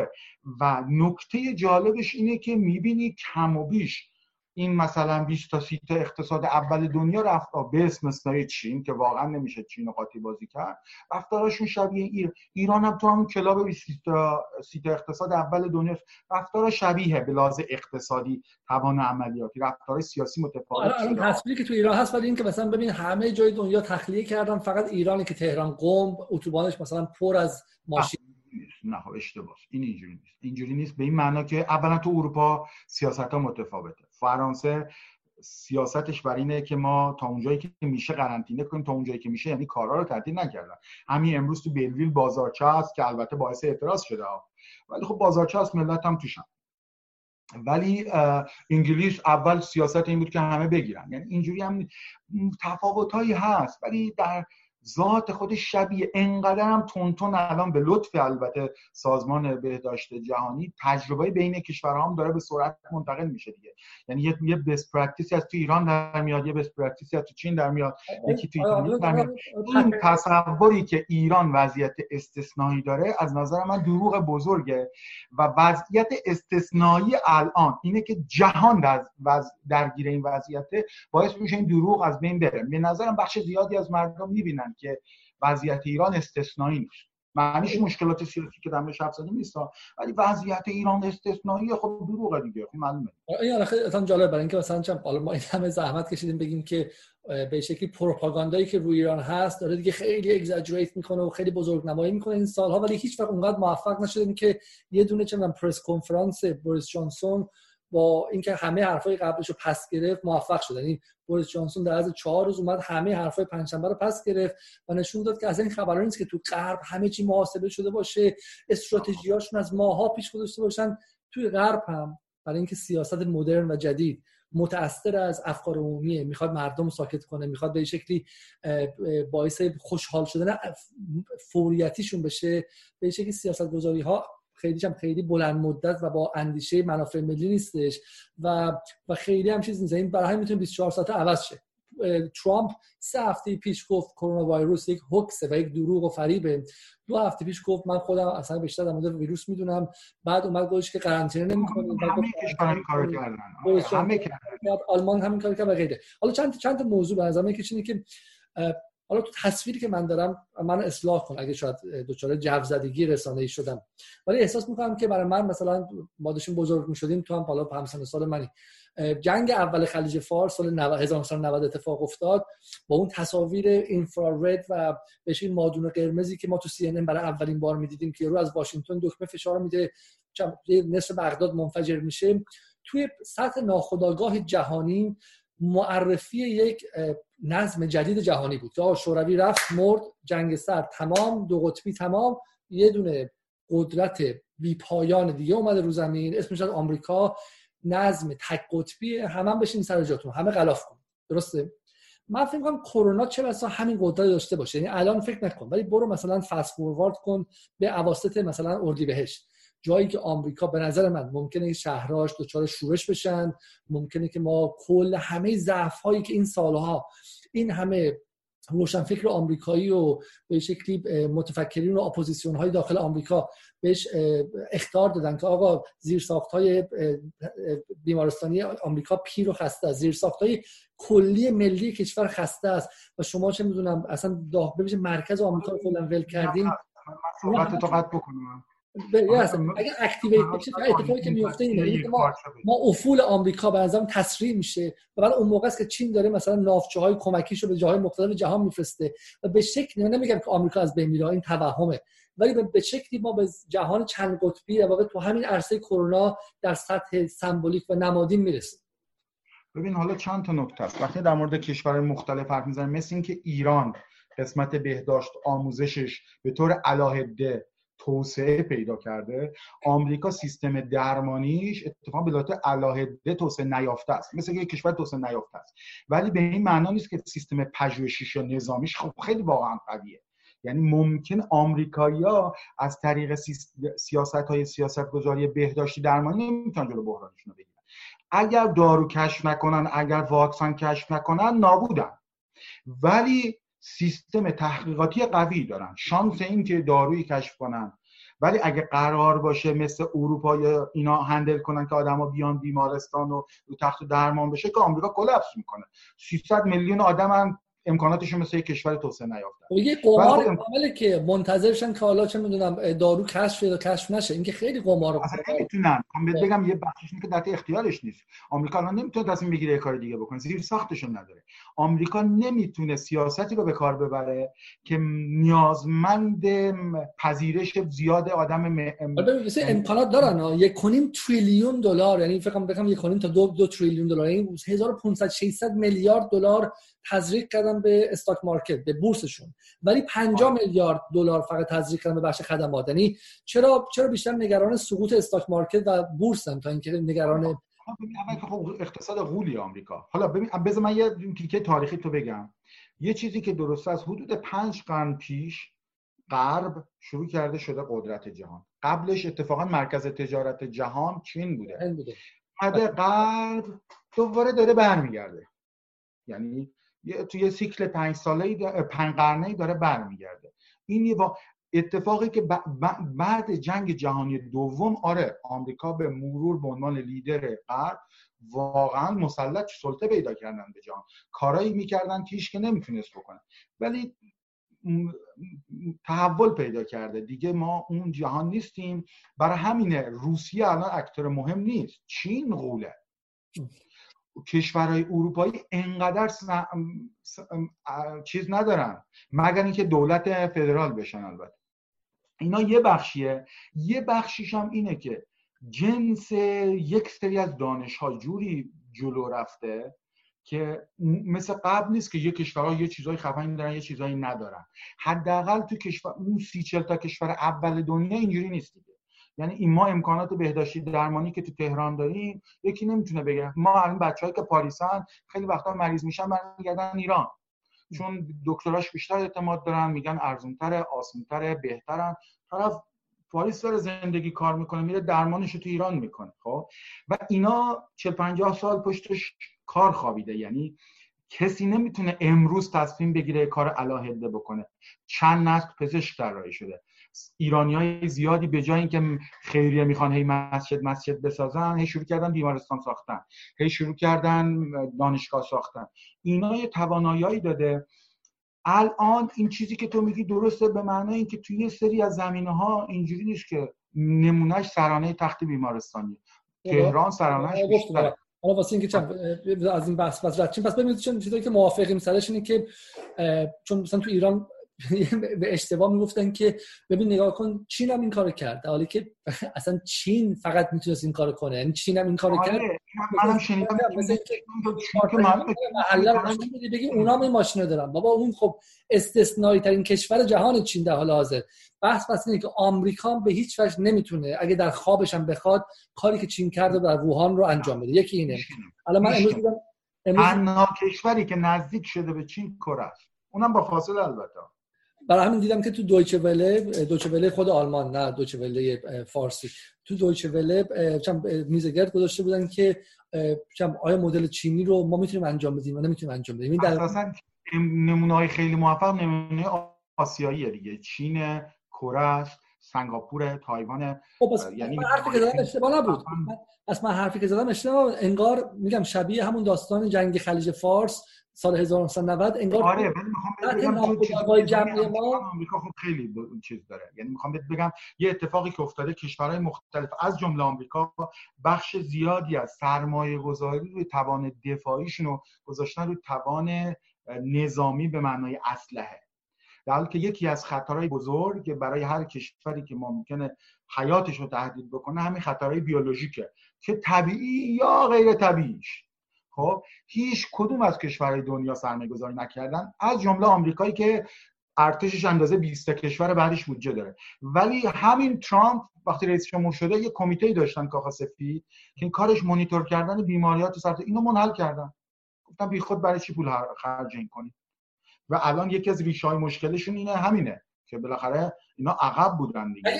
و نکته جالبش اینه که می‌بینی کم و بیش این مثلا 20 تا 30 تا اقتصاد اول دنیا رفت به اسم چین که واقعا نمیشه چین و قاطی بازی کرد. رفتارشون شبیه ایر... ایران هم تو همون club 20 تا 30 تا اقتصاد اول دنیا رفتار شبیه به لحاظ اقتصادی توان عملیاتی. رفتار سیاسی متفاوت الان تصویری که تو ایران هست ولی این که مثلا ببین همه جای دنیا تخلیه کردن فقط ایرانی که تهران قم اتوبانش مثلا پر از ماشین. نه اشتباه. این اینجوری نیست. اینجوری نیست. به این معنا که اولا تو اروپا سیاست ها متفاوته. فرانسه سیاستش بر اینه که ما تا اونجایی که میشه قرنطینه کنیم تا اونجایی که میشه یعنی کارا رو تعطیل نکردن. همین امروز تو بلویل بازارچه هست که البته باعث اعتراض شده ولی خب بازارچه هست ملت هم توشن. ولی انگلیس اول سیاست این بود که همه بگیرن. یعنی اینجوری هم تفاوت هست. ولی در ذات خودش شبیه انقدر هم تونتون الان به لطف البته سازمان بهداشت جهانی تجربه بین کشورها هم داره به سرعت منتقل میشه دیگه. یعنی یه یه best practice ی از تو ایران در میاد یه best practice ی از تو چین در میاد یکی تو ایران در میاد. این تصوری که ایران وضعیت استثنایی داره از نظر من دروغ بزرگه و وضعیت استثنایی الان اینه که جهان در. درگیر این وضعیت باعث میشه این دروغ از بین بره. به نظرم بخش زیادی از مردم می‌بینن. که وضعیت ایران استثنایی نیست. معنیش مشکلات سیاسی که در شب زدیم نیست ولی وضعیت ایران استثنایی خب دروغه دیگه. خب معلومه. این اصلا جالب برای اینکه مثلا چم حالا ما این همه زحمت کشیدیم بگیم که به شکلی پروپاگاندایی که روی ایران هست داره دیگه خیلی اگزاجریت می‌کنه و خیلی بزرگ نمایی می‌کنه این سالها ولی هیچ وقت اونقدر موفق نشدیم که یه دونه چه پرس کنفرانس بوریس جانسون با اینکه همه حرفای قبلش رو پس گرفت موفق شد. یعنی بوریس جانسون در از چهار روز اومد همه حرفای پنجشنبه رو پس گرفت و نشون داد که از این خبران نیست که تو غرب همه چی محاسبه شده باشه استراتژیاشون از ماها پیش گذاشته باشن. توی غرب هم برای اینکه سیاست مدرن و جدید متأثر از افکار عمومیه. می‌خواد مردم ساکت کنه می‌خواد به شکلی باعث خوشحال شدن فوریتیشون بشه. به شکلی سیاست گذاری ها خیلی هم خیلی بلند مدت و با اندیشه منافع ملی نیستش و و خیلی هم چیز نیست. این برای همین می‌تونه 24 ساعت عوض شه. ترامپ سه هفته پیش گفت کرونا ویروس یک هوکسه و یک دروغ و فریبه. دو هفته پیش گفت من خودم اصلا بیشتر در مورد ویروس می‌دونم. بعد اومد گفتش که قرنطینه نمی‌کنه. همه کشورها کارو کردن. همه کردن. آلمان همین کارو کرد و غیره. حالا چند چند موضوع به نظر که حالا تو تصویری که من دارم من اصلاح کن اگه شاید دچار جو زدگی رسانه ای شدم. ولی احساس می‌کنم که برای من مثلا ما داشتیم بزرگ می‌شدیم تو هم حالا همسن سال منی. جنگ اول خلیج فارس سال 1990 اتفاق افتاد. با اون تصاویر اینفرارد و بهش این مادون قرمزی که ما تو سی برای اولین بار می‌دیدیم که رو از واشنگتن دکمه فشار میده نصف بغداد منفجر میشه. توی سطح ناخودآگاه جهانی معرفی یک نظم جدید جهانی بود که شوروی رفت مرد جنگ سرد تمام دو قطبی تمام یه دونه قدرت بی پایان دیگه اومده رو زمین اسمش از آمریکا نظم تک قطبی همه هم بشین سر جاتون همه غلاف کن درسته؟ من فکر کنم کرونا چه بسا همین قدرت داشته باشه یعنی الان فکر نکن ولی برو مثلا فست فوروارد کن به اواسط مثلا اردیبهشت. جایی که آمریکا به نظر من ممکنه شهراش دچار شورش بشن ممکنه که ما کل همه ضعف هایی که این سالها این همه روشنفکر آمریکایی و به شکلی متفکرین و اپوزیسیون های داخل آمریکا بهش اخطار دادن که آقا زیر ساخت های بیمارستانی آمریکا پیر و خسته است. زیر ساخت های کلی ملی کشور خسته است. و شما چه می‌دونم اصلا داخل مرکز آمریکا رو کلا ول کردیم. من تو قطع بکنم. اگه اکتیویت بشه اتفاقی که میفته اینه ما ما افول آمریکا به نظرم تسریع میشه و بعد اون موقع است که چین داره مثلا ناوچه های کمکیشو به جاهای مختلف جهان میفرسته و به شکلی نمیگم که آمریکا از بین میره این توهمه ولی به شکلی ما به جهان چند قطبی و تو همین عرصه کرونا در سطح سمبولیک و نمادین می‌رسیم ببین حالا چند تا نکته است. وقتی در مورد کشور مختلف حرف می‌زنیم مثل اینکه ایران قسمت بهداشت آموزشش به طور علاهده توسعه پیدا کرده. آمریکا سیستم درمانیش اتفاقا به علت علاهده توسعه نیافته است. مثل یک کشور توسعه نیافته است. ولی به این معنا نیست که سیستم پژوهشیش یا نظامیش خب خیلی واقعا قویه. یعنی ممکن آمریکایی‌ها از طریق سیاست های سیاست گذاری بهداشتی درمانی نمی‌تونن جلو بحرانشون رو بگیرن. اگر دارو کشف نکنن اگر واکسن کشف نکنن نابودن. ولی سیستم تحقیقاتی قوی دارن. شانس این که دارویی کشف کنن. ولی اگه قرار باشه مثل اروپا یا اینا هندل کنن که آدما بیان بیمارستان و رو تخت درمان بشه که آمریکا کلپس می‌کنه. 300 میلیون آدم هم امکاناتش مثل یک کشور توسعه نیافتن. خب یه قمار کامله که منتظرشن که حالا چه می‌دونم دارو کشف یا کشف نشه اینکه خیلی قمار اصلا نمی‌تونن. بگم یه بخشش که در اختیارش نیست. آمریکا الان نمی‌تونه تصمیم بگیره یه کار دیگه بکنه. زیر ساختشون نداره. آمریکا نمی‌تونه سیاستی رو به کار ببره که نیازمند پذیرش زیاد آدم م... مثل امکانات دارن یک و نیم تریلیون دلار یعنی فکر کنم یک و نیم تا دو دو تریلیون دلار یعنی 1500 600 میلیارد دلار تزریق کردن به stock market به بورسشون. ولی 50 میلیارد دلار فقط تزریق کردن به بخش خدمات. یعنی چرا چرا بیشتر نگران سقوط stock market و بورسن تا اینکه نگران خب اقتصاد غولی آمریکا. حالا ببین بذار من یه تیکه تاریخی تو بگم. یه چیزی که درست از حدود پنج قرن پیش غرب شروع کرده شده قدرت جهان. قبلش اتفاقا مرکز تجارت جهان چین بوده. بعد غرب دوباره داره برمیگرده. یعنی توی یه سیکل پنج ساله پنج قرنه داره برمیگرده. این یه اتفاقی که بعد جنگ جهانی دوم آره آمریکا به مرور به عنوان لیدر غرب واقعا مسلط سلطه پیدا کردن به جهان. کارایی می‌کردن که هیچ که نمی‌تونست بکنه. ولی تحول پیدا کرده. دیگه ما اون جهان نیستیم. برای همینه روسیه الان اکتر مهم نیست. چین غوله. کشورهای اروپایی انقدر چیز ندارن مگر اینکه دولت فدرال بشن البته. اینا یه بخشیه. یه بخشیش هم اینه که جنس یک سری از دانش ها جوری جلو رفته که مثل قبل نیست که یه کشورها یه چیزای خفنی دارن یه چیزایی ندارن. حداقل تو کشور اون سی تا کشور اول دنیا اینجوری نیست دیگه. یعنی این ما امکانات بهداشتی درمانی که تو تهران داریم یکی نمی‌تونه بگه. ما الان بچه‌ای که پاریسن خیلی وقتا مریض میشن برمیگردن ایران. چون دکتراش بیشتر اعتماد دارن میگن ارزونتره آسونتره بهترن. طرف پاریس داره زندگی کار می‌کنه میره درمانش رو تو ایران می‌کنه خب؟ و اینا چه پنجاه سال پشتش کار خوابیده. یعنی کسی نمی‌تونه امروز تصمیم بگیره کار علاهده بکنه. چند نسل پزشک طراحی شده. ایرانی های زیادی به جای اینکه خیریه می‌خوان هی مسجد مسجد بسازن هی شروع کردن بیمارستان ساختن هی شروع کردن دانشگاه ساختن. اینا یه توانایی داده. الان این چیزی که تو میگی درسته به معنی اینکه توی یه سری از زمینه ها اینجوری نیست که نمونهش سرانه تخت بیمارستانی. تهران سرانهش بیشتره. حالا واسه اینکه چند از این بحث بس رد پس ببینید چون چیزایی که موافقیم سرش اینه که چون مثلا تو ایران به اشتباه می‌گفتن که ببین نگاه کن چین هم این کارو کرد. حالی که [laughs] اصلا چین فقط می‌تونست این کارو کنه. یعنی چین هم این کارو کرد. آره، منم شنیدم بگی اونا هم این ماشین دارن. بابا اون خب استثنایی ترین کشور جهان چین در حال حاضر. بحث بس اینه که آمریکا به هیچ وجه نمی‌تونه اگه در خوابش هم بخواد کاری که چین کرده در ووهان رو انجام بده. یکی اینه. الان من امروز دیدم امروز کشوری که نزدیک شده به چین کره است. اونم با فاصله البته. برای همین دیدم که تو دویچه وله دویچه وله خود آلمان نه دویچه وله فارسی. تو دویچه وله میز گرد گذاشته بودن که آیا مدل چینی رو ما می‌تونیم انجام بدیم یا نمی‌تونیم انجام بدیم؟ در... اساسا نمونه های خیلی موفق نمونه آسیایی دیگه. چین کره است سنگاپور تایوان خب یعنی حرفی که زدم اشتباه نبود. پس من حرفی که زدم اشتباه انگار میگم شبیه همون داستان جنگ خلیج فارس سال 1990 انگار آره ولی می‌خوام بگم جمعی ما آمریکا خب خیلی چیز داره. یعنی می‌خوام بگم یه اتفاقی که افتاده کشورهای مختلف از جمله آمریکا بخش زیادی از سرمایه گذاری روی توان دفاعیشون رو گذاشتن روی توان نظامی به معنای اسلحه. در حالی که یکی از خطرهای بزرگ برای هر کشوری که ممکنه حیاتش رو تهدید بکنه همین خطرهای بیولوژیکه که طبیعی یا غیر طبیعیش. خب هیچ کدوم از کشورهای دنیا سرمایه گذاری نکردن. از جمله آمریکایی که ارتشش اندازه 20 کشور بعدش بودجه داره. ولی همین ترامپ وقتی رئیس جمهور شده یه کمیته داشتن کاخ سفید که این کارش مونیتور کردن بیماریات سرطان اینو منحل کردن. گفتن بی خود برای چی پول خرج این کنی؟ و الان یکی از ریشه های مشکلشون اینه همینه که بالاخره اینا عقب بودن دیگه.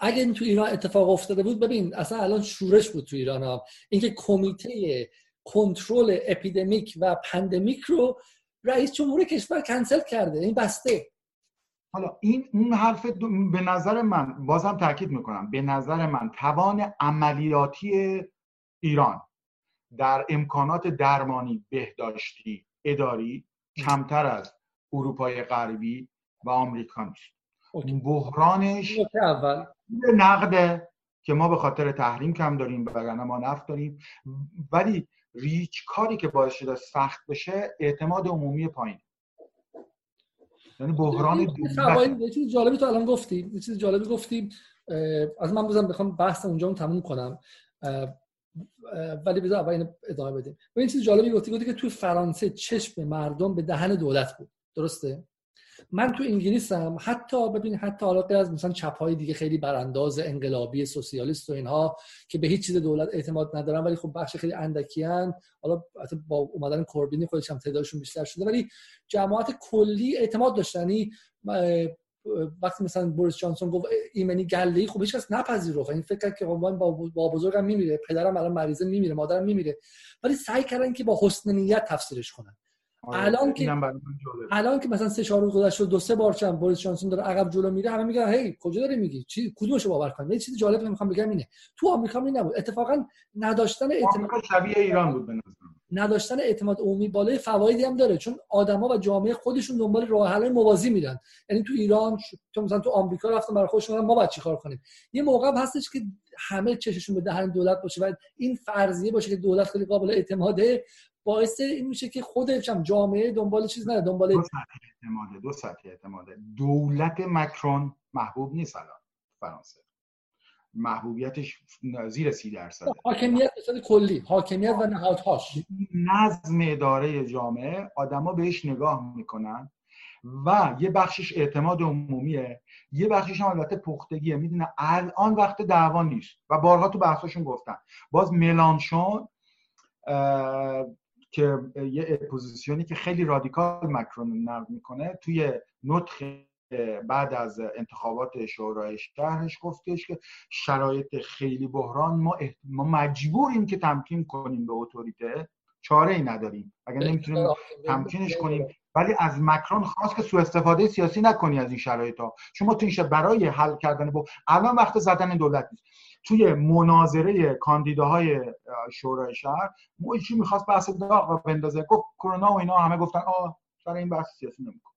اگه این تو ایران اتفاق افتاده بود ببین اصلا الان شورش بود تو ایران ها. اینکه کمیته کنترل epidemic و pandemic رو رئیس جمهور کشور کنسل کرده. این بسته. حالا این اون حرف به نظر من بازم تاکید می‌کنم به نظر من توان عملیاتی ایران در امکانات درمانی بهداشتی اداری کمتر از اروپای غربی و آمریکا نیست. بحرانش اول. نقده که ما به خاطر تحریم کم داریم وگرنه ما نفت داریم. ولی ریچ کاری که باعث شده سخت بشه اعتماد عمومی پایین یعنی بحران یه چیز جالبی تو الان گفتی. یه چیز جالبی گفتی. از من بزنم بخوام بحث اونجا تموم کنم. ولی بذار اول اینو ادامه بدیم. و این چیز جالبی گفتی گفتی که توی فرانسه چشم مردم به دهن دولت بود. درسته؟ من تو انگلیسم. حتی ببین حتی حالا از مثلا چپ دیگه خیلی برانداز انقلابی سوسیالیست و اینها که به هیچ چیز دولت اعتماد ندارن ولی خب بخش خیلی اندکی ان. حالا با اومدن کوربین خودش هم تعدادشون بیشتر شده ولی جماعت کلی اعتماد داشتن یعنی، وقتی مثلا بوریس جانسون گفت ایمنی گله خب هیچ کس نپذیره این فکر کرد که بابابزرگم میمیره پدرم الان مریضه میمیره مادرم میمیره. ولی سعی کردن که با حسن نیت تفسیرش کنن. الان که الان که مثلا سه چهار روز گذشته دو سه بار چند بوریس جانسون داره عقب جلو میره همه میگن هی کجا داری میگی؟ چی کدومشو باور کنیم یه چیز جالب می‌خوام بگم اینه تو آمریکا می نبود. اتفاقا نداشتن اعتماد شبیه ایران بود به نداشتن اعتماد عمومی بالای فوایدی هم داره چون آدما و جامعه خودشون دنبال راه حل موازی میرن. یعنی تو ایران تو مثلا تو آمریکا رفتن برای خودشون ما باید چیکار کنیم؟ یه موقع هستش که همه چششون به دهن دولت باشه و این فرضیه باشه که دولت خیلی قابل اعتماده. باعث این میشه که خودش هم جامعه دنبال چیز نه دنبال دو سطح اعتماده دو سطح اعتماده. دولت مکرون محبوب نیست الان فرانسه. محبوبیتش زیر سی درصد حاکمیت به کلی حاکمیت و نهادهاش. نظم اداره جامعه آدما بهش نگاه می‌کنن و یه بخشش اعتماد عمومیه یه بخشش هم البته پختگیه. می‌دونه الان وقت دعوا نیست و بارها تو بحثاشون گفتن. باز ملانشون که یه اپوزیسیونی که خیلی رادیکال مکرون نقد می‌کنه توی نطخ بعد از انتخابات شورای شهرش گفتش که شرایط خیلی بحران ما, ما مجبوریم که تمکین کنیم به اتوریته. چاره ای نداریم. اگر نمی‌تونیم تمکینش کنیم. ولی از مکرون خواست که سوء استفاده سیاسی نکنی از این شرایط ها. شما تو این برای حل کردن با الان وقت زدن دولت نیست. توی مناظره کاندیداهای شورای شهر مویچی می‌خواست بحث داغ بندازه. گفت کرونا و اینا همه گفتن آه سر این بحث سیاسی نمیکن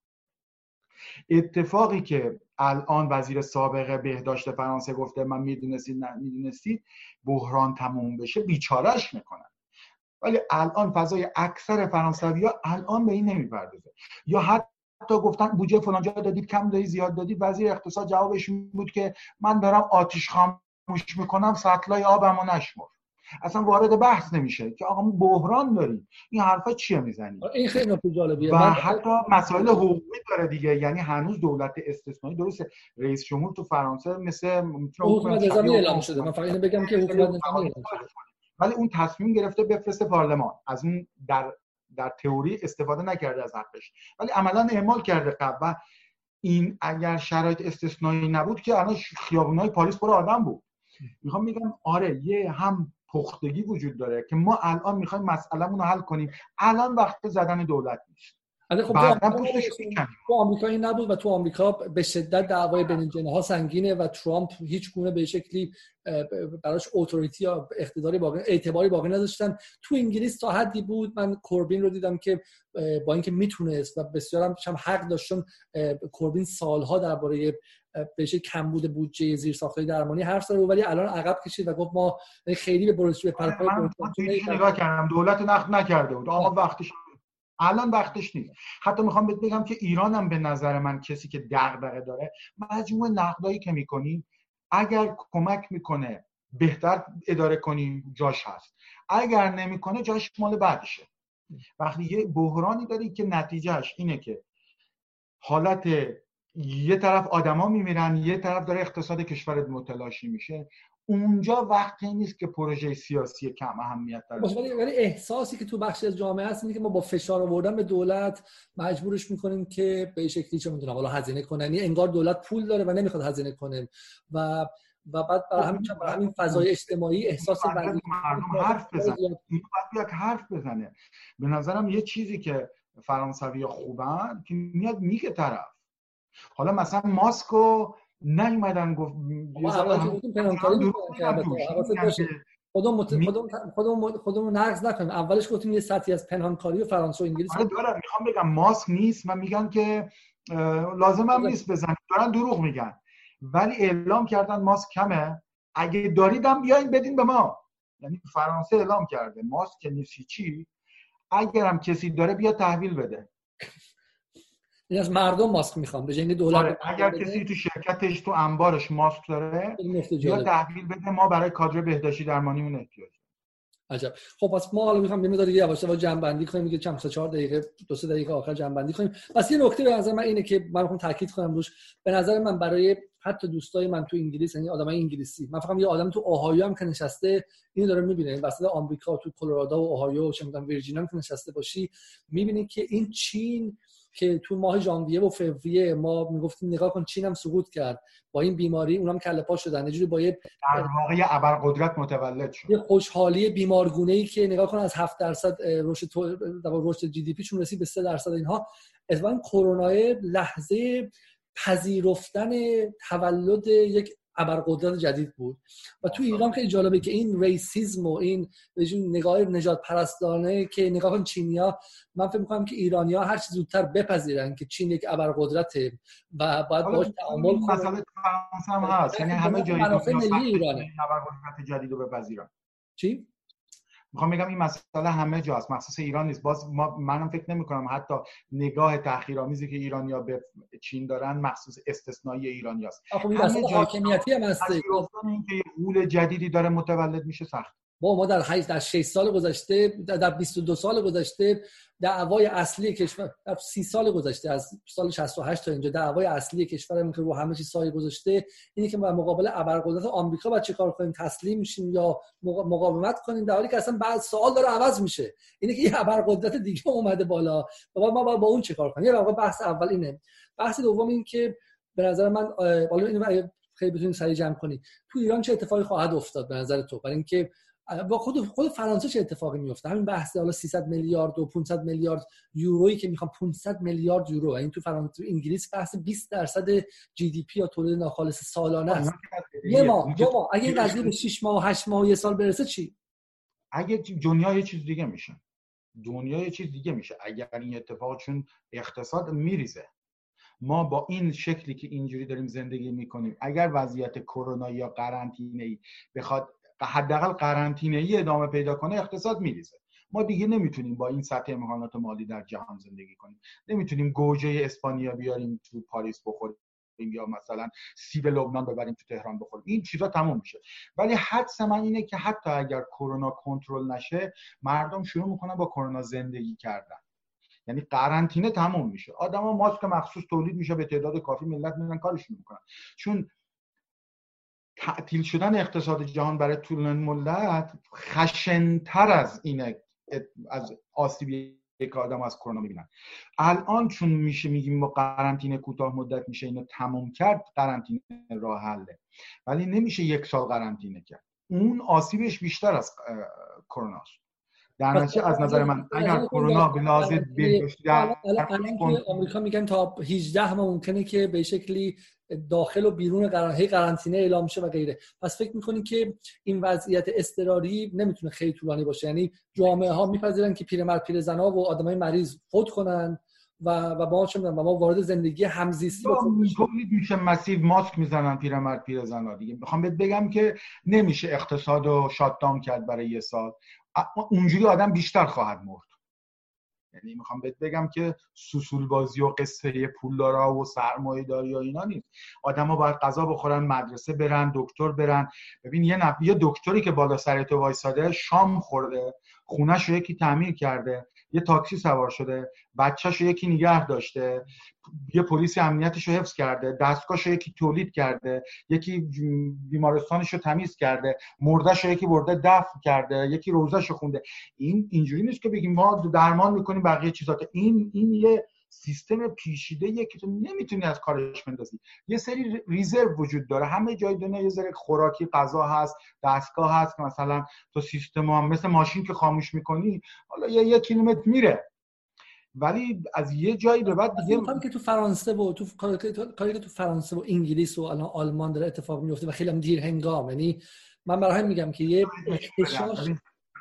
اتفاقی که الان وزیر سابق بهداشت فرانسه گفته من می‌دونستید نه می‌دونستید بحران تموم بشه بیچارش می‌کنن. ولی الان فضای اکثر فرانسوی ها الان به این نمی‌پردازه. یا حتی گفتن بودجه فلان جا دادید کم دادید زیاد دادید. وزیر اقتصاد جوابش بود که من دارم آتیش خاموش می‌کنم سطلای آبمو نشمر اصلا وارد بحث نمیشه که آقا ما بحران داریم. این حرفا چیه می‌زنی؟ این خیلی نکته جالبیه. و حتی مسائل حقوقی داره دیگه. یعنی هنوز دولت استثنایی درسته. رئیس جمهور تو فرانسه مثل حکومت اعلام شده. من فقط بگم که حکومت ولی اون تصمیم گرفته بفرسته پارلمان. از اون در در تئوری استفاده نکرده از حقش ولی عملا اعمال کرده قبل. این اگر شرایط استثنایی نبود که الان خیابونای پاریس پر آدم بود. می‌خوام میگم آره یه هم پختگی وجود داره که ما الان می‌خوایم مسئلهمون رو حل کنیم. الان وقت زدن دولت نیست. ولی خب تو آمریکا این نبود و تو آمریکا به شدت دعوای بین ها سنگینه و ترامپ هیچ گونه به شکلی براش اتوریتی یا اقتداری باقی اعتباری باقی نداشتن. تو انگلیس تا حدی بود من کوربین رو دیدم که با اینکه می‌تونست و بسیار هم حق داشتن کوربین سالها درباره بهش کمبود بودجه زیر ساخته درمانی حرف زد ولی الان عقب کشید و گفت ما خیلی به بروس به پرپای نگاه کردم. دولت نقد نکرده بود. آقا وقتش الان وقتش نیست. حتی می‌خوام بهت بگم که ایران هم به نظر من کسی که دغدغه داره مجموع نقدایی که می‌کنی اگر کمک می‌کنه بهتر اداره کنی جاش هست. اگر نمی‌کنه جاش مال بعدشه. وقتی یه بحرانی داری که نتیجهش اینه که حالت یه طرف آدما میمیرن یه طرف داره اقتصاد کشورت متلاشی میشه. اونجا وقتی نیست که پروژه سیاسی کم اهمیت داره. ولی ولی احساسی که تو بخشی از جامعه هست اینه که ما با فشار آوردن به دولت مجبورش می‌کنیم که به شکلی چه می‌دونم حالا هزینه کنن. یعنی انگار دولت پول داره و نمی‌خواد هزینه کنه. و و بعد برای همین برای همین فضای اجتماعی احساس مردم حرف بزنه باید حرف بزنه. به نظرم یه چیزی که فرانسوی خوبن که میاد میگه طرف. حالا مثلا ماسکو نیومدن گفت خودمون خودمون خودمون نقض نکنیم. اولش گفتیم یه سطحی از پنهانکاری و فرانسه و انگلیس آره دارم. می‌خوام بگم ماسک نیست و میگن که لازم هم نیست بزنید دارن دروغ میگن. ولی اعلام کردن ماسک کمه. اگه داریدم بیاین بدین به ما. یعنی فرانسه اعلام کرده. ماسک که نیستی چی اگرم کسی داره بیا تحویل بده. این از مردم ماسک می‌خوام به جنگ دولت آره. اگر کسی تو شرکتش تو انبارش ماسک داره یا تحویل بده ما برای کادر بهداشتی درمانیمون احتیاج عجب. خب پس ما حالا می‌خوام یه مقدار یواش یواش جمع بندی کنیم میگه چند سه 4 دقیقه دو سه دقیقه آخر جمع بندی کنیم. پس یه نکته به نظر من اینه که من می‌خوام تاکید کنم روش. به نظر من برای حتی دوستای من تو انگلیس یعنی آدمای انگلیسی من فقط یه آدم تو اوهایو هم که نشسته اینو داره می‌بینه. وسط آمریکا تو کلرادو و اوهایو و چه می‌دونم ویرجینیا هم که نشسته باشی می‌بینی که این چین که تو ماه ژانویه و فوریه ما می‌گفتیم نگاه کن چین هم سقوط کرد. با این بیماری اونم کله پا شدن. یه با یه در واقع ابرقدرت متولد شد. یه خوشحالی بیمارگونه ای که نگاه کن از 7 درصد رشد رشد GDP شون رسید به 3 درصد اینها. اتفاقا کرونا لحظه پذیرفتن تولد یک ابرقدرت جدید بود. و تو ایران خیلی جالبه که این racism و این نگاه نجات پرستانه که نگاه کن چینیا من فکر می‌کنم که ایرانیا هر چیز زودتر بپذیرن که چین یک ابرقدرته و باید باش تعامل کنن. مثلا هم هست. یعنی همه ملی ایرانه. ابرقدرت جدید رو بپذیرن. چی؟ می‌خوام بگم این مسئله همه جاست. مخصوص ایران نیست. باز ما منم فکر نمی کنم حتی نگاه تحقیرآمیزی که ایرانیا به چین دارن مخصوص استثنایی ایرانیاست. خب این مسئله حاکمیتی هم هست اینکه یه جدیدی داره متولد میشه سخت. با ما در 8 در 6 سال گذشته در 22 سال گذشته دعوای اصلی کشور در 30 سال گذشته از سال 68 تا اینجا دعوای اصلی کشورمون که رو همه چیز سایه گذاشته اینه که ما مقابل ابرقدرت آمریکا باید کار کنیم؟ تسلیم میشیم یا مقاومت کنیم؟ در حالی که اصلا بعد سوال داره عوض میشه. اینه که یه ابرقدرت دیگه اومده بالا. و ما با اون چه کار کنیم؟ یه بحث اول اینه. بحث دوم این که به نظر من حالا اینو خیلی بتونیم سریع جمع کنیم. تو ایران چه اتفاقی خواهد افتاد به نظر تو؟ برای اینکه با خود خود فرانسه چه اتفاقی میفته همین بحث حالا 300 میلیارد و 500 میلیارد یورویی که می‌خوان 500 میلیارد یورو این تو فرانسه تو انگلیس بحث 20 درصد جی دی پی یا تولید ناخالص سالانه است. یه ماه دو ماه. اگه قضیه به 6 ماه و 8 ماه و یه سال برسه چی؟ اگه دنیا یه چیز دیگه میشه. دنیا یه چیز دیگه میشه. اگر این اتفاق چون اقتصاد میریزه. ما با این شکلی که اینجوری داریم زندگی می‌کنیم اگر وضعیت کرونا یا قرنطینه ای بخواد حداقل قرنطینه ای ادامه پیدا کنه اقتصاد میریزه. ما دیگه نمی‌تونیم با این سطح امکانات مالی در جهان زندگی کنیم. نمی‌تونیم گوجه اسپانیا بیاریم تو پاریس بخوریم یا مثلا سیب لبنان ببریم تو تهران بخوریم. این چیزا تموم میشه. ولی حدس من اینه که حتی اگر کرونا کنترل نشه مردم شروع می‌کنن با کرونا زندگی کردن. یعنی قرنطینه تموم میشه. آدما ماسک مخصوص تولید میشه به تعداد کافی ملت میرن کارشون می‌کنن. چون تعطیل شدن اقتصاد جهان برای طول مدت خشنتر از اینه از آسیبی یک آدم از کرونا می‌بینن. الان چون میشه میگیم ما قرنطینه کوتاه مدت میشه اینو تموم کرد قرنطینه راه حله. ولی نمیشه یک سال قرنطینه کرد. اون آسیبش بیشتر از کرونا است. در نتیجه از نظر من اگر کرونا به لحاظ بهداشتی در آمریکا میگن تا 18 ماه ممکنه که به شکلی داخل و بیرون قرنطینه اعلام شه و غیره. پس فکر می‌کنید که این وضعیت اضطراری نمی‌تونه خیلی طولانی باشه. یعنی جامعه ها میپذیرن که پیرمرد پیرزنا و آدمای مریض فوت کنن و و با چه و ما وارد زندگی همزیستی تولید میشه مسیو ماسک می‌زنن پیرمرد پیرزنا دیگه. می‌خوام بهت بگم که نمیشه اقتصاد رو شاتدان کرد برای یه سال. اونجوری آدم بیشتر خواهد مرد. یعنی می‌خوام بهت بگم که سوسول بازی و قصه پولدارا و سرمایه داری و اینا نیست. آدما باید غذا بخورن مدرسه برن دکتر برن. ببین یه نف... یه دکتری که بالا سر تو وایساده شام خورده خونش رو یکی تعمیر کرده. یه تاکسی سوار شده بچهش یکی نگه داشته یه پلیس امنیتش رو حفظ کرده دستگاهش رو یکی تولید کرده یکی بیمارستانش رو تمیز کرده مردش رو یکی برده دفن کرده یکی روزش رو خونده. این اینجوری نیست که بگیم ما درمان می‌کنیم بقیه چیزات این این یه سیستم پیچیده که تو نمی‌تونی از کارش بندازی. یه سری ریزرو وجود داره. همه جای دنیا یه ذره خوراکی غذا هست دستگاه هست. که مثلا تو سیستم هم مثل ماشین که خاموش می‌کنی حالا یه, یه کیلومتر میره. ولی از یه جایی به بعد دیگه که تو فرانسه و تو کاری که تو فرانسه و انگلیس و الان آلمان داره اتفاق میفته و خیلی هم دیر هنگام یعنی من برای میگم که یه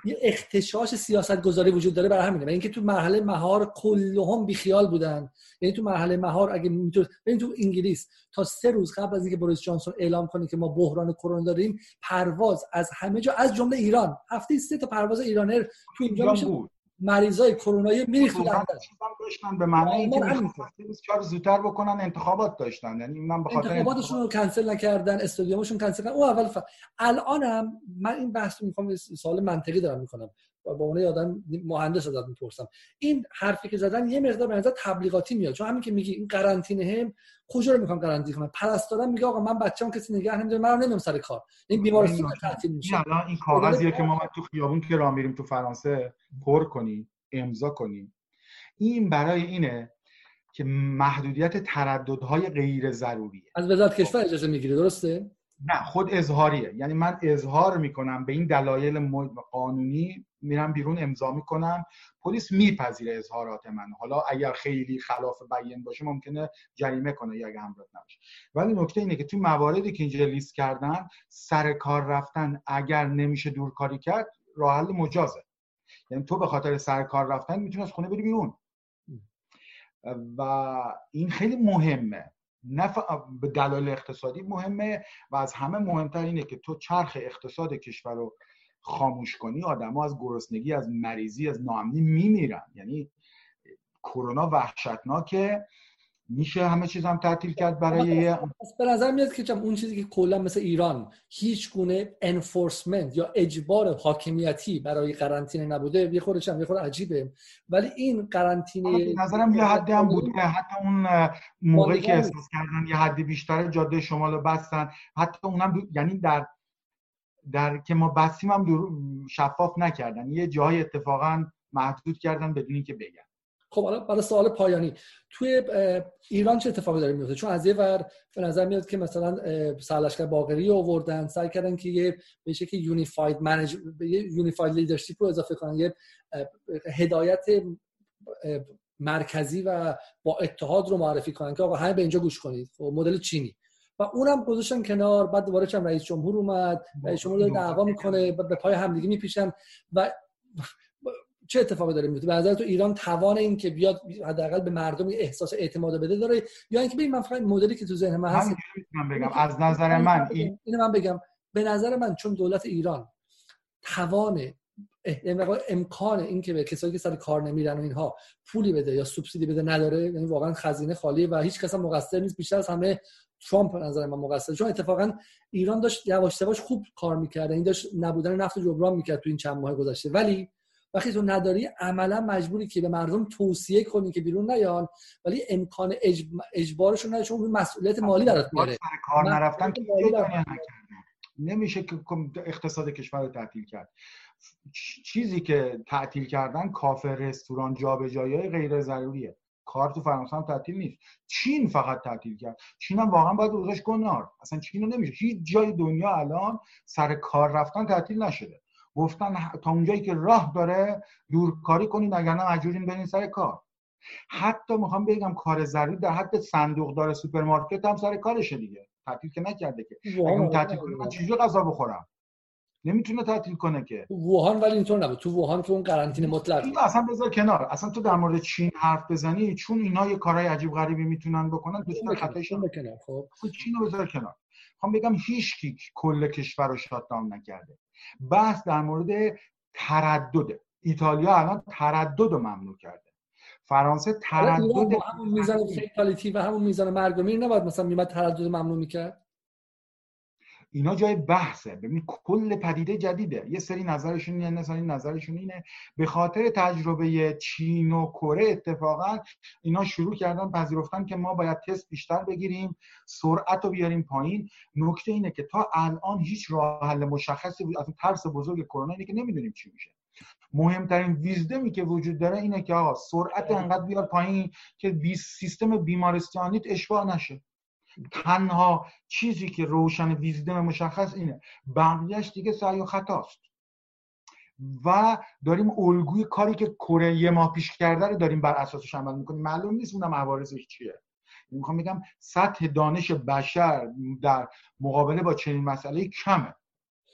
یه اختشاش سیاست گذاری وجود داره برای همینه. و اینکه تو مرحله مهار کلهم بیخیال بودن. یعنی تو مرحله مهار اگه می‌تونید تو انگلیس تا سه روز قبل از اینکه بوریس جانسون اعلام کنه که ما بحران کرونا داریم پرواز از همه جا از جمله ایران. هفته سه تا پرواز ایرانر تو اینجا میشه مریضای کرونا میریخت تو داشتن. به معنی اینکه کار زودتر بکنن انتخابات داشتن. یعنی من به خاطر انتخاباتشون رو کنسل نکردن استادیومشون کنسل کردن او اول ف... الانم من این بحث رو می‌خوام سوال منطقی دارم می‌کنم. با عنوان آدم مهندس ازت می‌پرسم. این حرفی که زدن یه مقدار به نظر تبلیغاتی میاد. چون همین که میگی این قرنطینه هم کجا رو می‌خوام قرنطینه کنم؟ پرستارم میگه آقا من بچه‌ام کسی نگه نمیداره من نمیام سر کار. این بیمارستان تعطیل میشه. این کاغذیه که ما تو خیابون که راه میریم تو فرانسه پر کنی امضا کنی این برای اینه که محدودیت ترددهای غیر ضروریه. از وزارت کشور اجازه می‌گیره درسته؟ نه خود اظهاریه. یعنی من اظهار می‌کنم به این دلایل قانونی میرم بیرون امضا می‌کنم. پلیس میپذیره اظهارات من حالا اگر خیلی خلاف بیان باشه ممکنه جریمه کنه یا اگه همراه نباشه. ولی نکته اینه که تو مواردی که اینجا لیست کردن سر کار رفتن اگر نمیشه دورکاری کرد راه حل مجازه. یعنی تو به خاطر سر کار رفتن می‌تونی از خونه بری بیرون. و این خیلی مهمه. نه به دلایل اقتصادی مهمه و از همه مهمتر اینه که تو چرخ اقتصاد کشور رو خاموش کنی آدما از گرسنگی از مریضی از ناامنی میمیرن. یعنی کرونا وحشتناکه. میشه همه چیز هم تعطیل کرد برای به نظر میاد که اون چیزی که کلا مثل ایران هیچ گونه انفورسمنت یا اجبار حاکمیتی برای قرنطینه نبوده یه خورده یه خورده عجیبه. ولی این قرنطینه نظرم یه حدی هم بوده. حتی اون موقعی که احساس کردن یه حدی بیشتر جاده شمال بستن. حتی اونم یعنی در در که ما بستیم هم شفاف نکردن. یه جای اتفاقا محدود کردن بدون که بگن. خب حالا برای سوال پایانی توی ایران چه اتفاقی داره میفته؟ چون از یه ور به نظر میاد که مثلا سرلشکر باقری آوردن سعی کردن که یه به شکلی unified manage unified leadership رو اضافه کنن یه هدایت مرکزی و با اتحاد رو معرفی کنن که آقا همه به اینجا گوش کنید. خب مدل چینی. و اونم گذاشتن کنار بعد دوباره چم رئیس جمهور اومد رئیس جمهور دعوا می‌کنه به پای همدیگه می‌پیچن و چه اتفاقی داره میفته؟ به نظر تو ایران توان این که بیاد حداقل به مردم احساس اعتماد بده داره؟ یا اینکه ببین من فقط مدلی که تو ذهن من هست من بگم از نظر من این اینو من بگم. به نظر من چون دولت ایران توان امکان این که به کسایی که سر کار نمیرن و اینها پولی بده یا سوبسیدی بده نداره یعنی واقعا خزینه خالی و هیچ کس هم مقصر نیست. بیشتر از همه ترامپ نظر من مقصر. چون اتفاقا ایران داشت یواش یواش خوب کار می‌کرد. این داشت نبودن نفت جبران می‌کرد تو این چند ماه گذشته. ولی وقتی تو نداری عملا مجبوری که به مردم توصیه کنی که بیرون نیان ولی امکان اجبارشون نداره چون مسئولیت مالی برات میاره. کار نرفتن نمیشه که اقتصاد کشور رو تعطیل کرد. چیزی که تعطیل کردن کافه رستوران جابجایی غیر ضروریه. کار تو فرانسه هم تعطیل نیست. چین فقط تعطیل کرد. چین هم واقعا باید بذاریش کنار اصلا چین رو نمیشه. هیچ جای دنیا الان سر کار رفتن تعطیل نشده. گفتن تا اونجایی که راه داره دورکاری کنید اگر مجبورین برین سر کار. حتی می‌خوام بگم کار ضروری در حد صندوق‌دار سوپرمارکت هم سر کارشه دیگه. تعطیل که نکرده که. اگه اون تعطیل کنه من چجوری غذا بخورم؟ نمی‌تونه تعطیل کنه که. ووهان ولی اینطور نبود. تو ووهان که اون قرنطینه مطلق اصلا بذار کنار. اصلا تو در مورد چین حرف بزنی چون اینا یه کارهای عجیب غریبی می‌تونن بکنن بتونن خطایش خب. چین رو بذار کنار. می‌خوام بگم هیچ کی کل کشور رو شاتداون نکرده. بحث در مورد تردده ایتالیا الان تردد رو ممنوع کرده. فرانسه تردد همون میزان فیتالیتی و همون میزان مرگ و نباید مثلا میمد تردد ممنوع می‌کرد؟ اینا جای بحثه. ببین کل پدیده جدیده. یه سری نظرشون اینه سری نظرشون اینه. به خاطر تجربه چین و کره اتفاقا اینا شروع کردن پذیرفتن که ما باید تست بیشتر بگیریم سرعت رو بیاریم پایین. نکته اینه که تا الان هیچ راه حل مشخصی بود. از ترس بزرگ کرونا اینه که نمی‌دونیم چی میشه. مهمترین ویزدمی که وجود داره اینه که آقا سرعت انقدر بیار پایین که سیستم بیمارستانیت اشباع نشه. تنها چیزی که روشن ویزدم مشخص اینه. بقیهش دیگه سعی و خطاست. و داریم الگوی کاری که کره یه ماه پیش کرده رو داریم بر اساسش عمل می‌کنیم. معلوم نیست اونم عوارضش چیه. می‌خوام بگم سطح دانش بشر در مقابله با چنین مسئله کمه.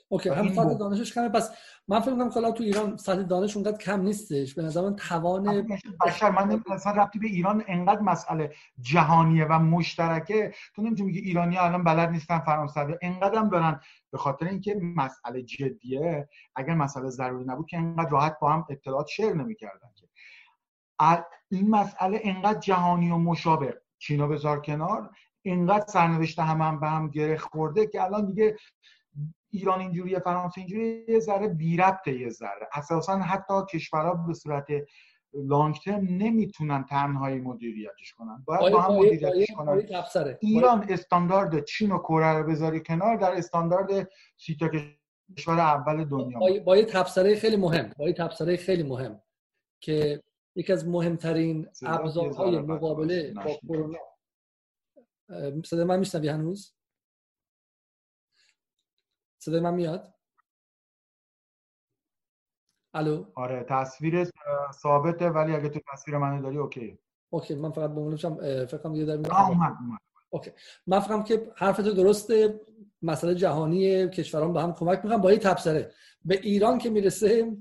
اوکی هم سطح دانشش کمه. پس من فکر می‌کنم که تو ایران سطح دانش اونقدر کم نیستش. به نظر من توان بشر من اصلا ربطی به ایران انقدر مسئله جهانیه و مشترکه. تو نمی‌تونی میگی ایرانی الان بلد نیستن فرانسوی انقدر هم دارن. به خاطر اینکه مسئله جدیه. اگر مسئله ضروری نبود که انقدر راحت با هم اطلاعات شیر نمی‌کردن که. این مسئله انقدر جهانی و مشابه. چینا بذار کنار. اینقدر سرنوشت هم, هم به هم گره خورده که الان دیگه ایران اینجوریه فرانسه اینجوری یه ذره بی ربطه یه ذره. اساسا حتی کشورها به صورت لانگ ترم نمی‌تونن تنهایی مدیریتش کنن. باید با هم مدیریتش کنن. ایران استاندارد چین و کره رو بذاری کنار در استاندارد سی تا کشور اول دنیا. با یه تبصره خیلی مهم با یه تبصره خیلی مهم که یکی از مهمترین ابزارهای مقابله با کرونا. صدای من میشنوی هنوز؟ صدای من میاد؟ الو؟ آره تصویر ثابته ولی اگه تو تصویر منو داری اوکی. OK من فقط به فکر کنم یه در OK. من فکرم که حرف تو درسته. مسئله جهانی کشوران با هم کمک می‌کنن. با یه تبصره. به ایران که می‌رسه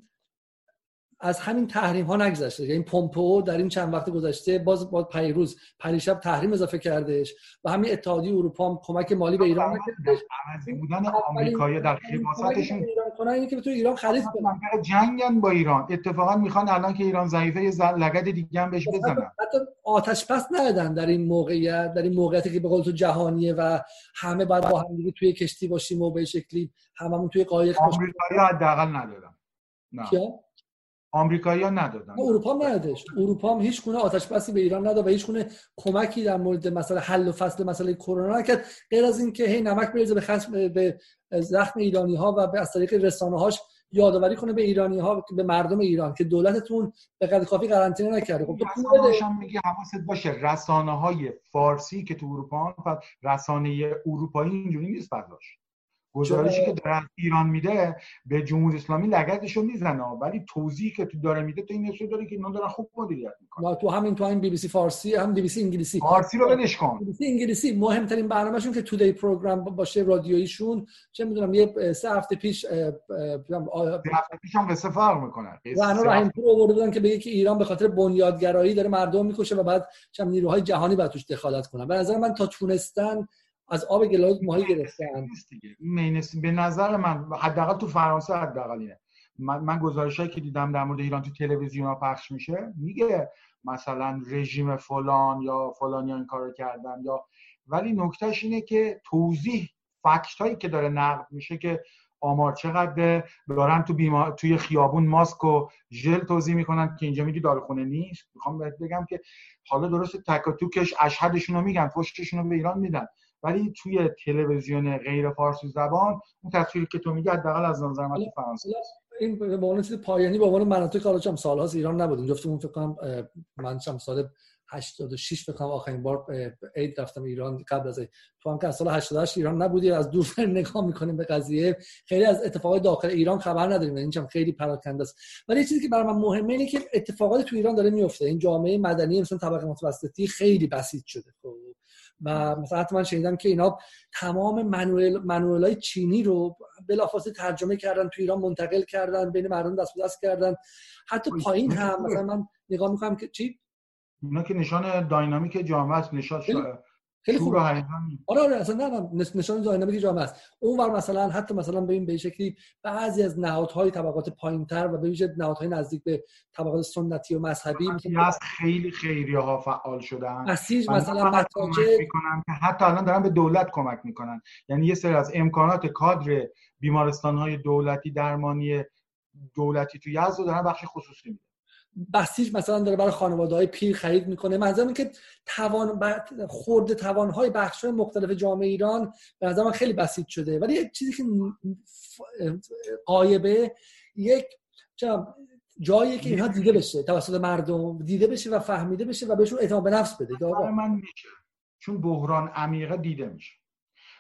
از همین تحریم ها نگذشته. یعنی پومپو در این چند وقت گذشته باز با پریروز پریشب تحریم اضافه کردش و همین اتحادیه اروپا هم کمک مالی به ایران نکردش بودن آمریکایی در ایران که تو ایران خرید کنن. جنگن با ایران. اتفاقا می‌خوان الان که ایران ضعیفه یه لگد دیگه هم بهش بزنن. حتی آتش پس ندادن در این موقعیت در این موقعیتی که به قول تو جهانیه و همه بعد با هم دیگه توی کشتی باشیم و به شکلی هممون توی قایق باشیم. آمریکایی حداقل ندادن نه. آمریکایی‌ها ندادن. اروپا هم ندادش اروپا هم هیچ گونه آتش بسی به ایران نداد و هیچ گونه کمکی در مورد مسئله حل و فصل مسئله کرونا نکرد. غیر از اینکه هی نمک بریزه به خشم به زخم ایرانی ها و به از طریق رسانه هاش یادآوری کنه به ایرانی ها به مردم ایران که دولتتون به قدر کافی قرنطینه نکرده. خب تو میگه حواست باشه. رسانه های فارسی که تو اروپا رسانه اروپایی اینجوری نیست فضاش گزارشی که از ایران میده به جمهوری اسلامی لگدشو می‌زنه ولی توضیحی که تو داره میده تو این نشون داره که اینا دارن خوب مدیریت می‌کنن. تو همین تو همین بی بی سی فارسی هم بی بی سی انگلیسی. فارسی رو ولش کن. بی بی سی انگلیسی. مهمترین برنامهشون که Today Programme باشه رادیوییشون. چه می‌دونم یه سه هفته پیش سه هفته پیش هم قصه فرق می‌کنه. رهنا رحیم پور آورده بودن که بگه که ایران به خاطر بنیادگرایی داره مردم می‌کشه و بعد چم نیروهای جهانی بعد توش دخالت کنن. به نظر من تا تونستن از آب گلاوز ماهی گرفتن به نظر من حداقل تو فرانسه حداقل اینه من, من گزارشایی که دیدم در مورد ایران تو تلویزیون ها پخش میشه میگه مثلا رژیم فلان یا فلان یا این کارو کردن یا ولی نکتهش اینه که توضیح فکت هایی که داره نقد میشه که آمار چقدر دارن تو بیما... توی خیابون ماسک و ژل توضیح می‌کنن که اینجا میگی داروخونه نیست. می‌خوام بهت بگم که حالا درست تک و توکش اشهدشون رو میگن فشتشون رو به ایران میدن. ولی توی تلویزیون غیر فارسی زبان اون تصویری که تو میگی حداقل از نظر من فرانسه. این به عنوان چیز پایانی به عنوان مناطق حالا چم سال‌هاست ایران نبودیم جفتمون فکر کنم من چم سال 86 فکر کنم آخرین بار عید رفتم ایران قبل از تو هم که از سال 88 ایران نبودی از دور نگاه می‌کنیم به قضیه. خیلی از اتفاقات داخل ایران خبر نداریم این چم خیلی پراکنده است. ولی یه چیزی که برای من مهمه اینه که اتفاقات تو ایران داره میفته این جامعه مدنی مثلا طبقه متوسطی خیلی بسیط شده خب. و مثلا حتی من شنیدم که اینا تمام منوئل های چینی رو بلافاصله ترجمه کردن تو ایران منتقل کردن بین مردم دست به دست کردن. حتی پایین هم مثلا من نگاه می‌کنم که چی؟ اینا که نشان داینامیک جامعه است نشان خیلی خوب. آره آره اصلا نه نه نشان داینامیک جامعه است. اون ور مثلا حتی مثلا ببین به شکلی بعضی از نهادهای طبقات پایینتر و به ویژه نهادهای نزدیک به طبقات سنتی و مذهبی مثلا خیلی خیریه ها فعال شدن اسیج مثلا متاجر می‌کنن که حتی الان دارن به دولت کمک می‌کنن. یعنی یه سری از امکانات کادر بیمارستان های دولتی درمانی دولتی تو یزد دارن بخش خصوصی میدن. بسیج مثلا داره برای خانواده های پیر خرید می‌کنه. منظورم که توان خورده توان های بخش های مختلف جامعه ایران به نظر من خیلی بسیج شده. ولی یک چیزی که قایبه یک جایی که اینها دیده بشه توسط مردم دیده بشه و فهمیده بشه و بهشون اعتماد به نفس بده. من میشه. چون بحران عمیقه دیده میشه.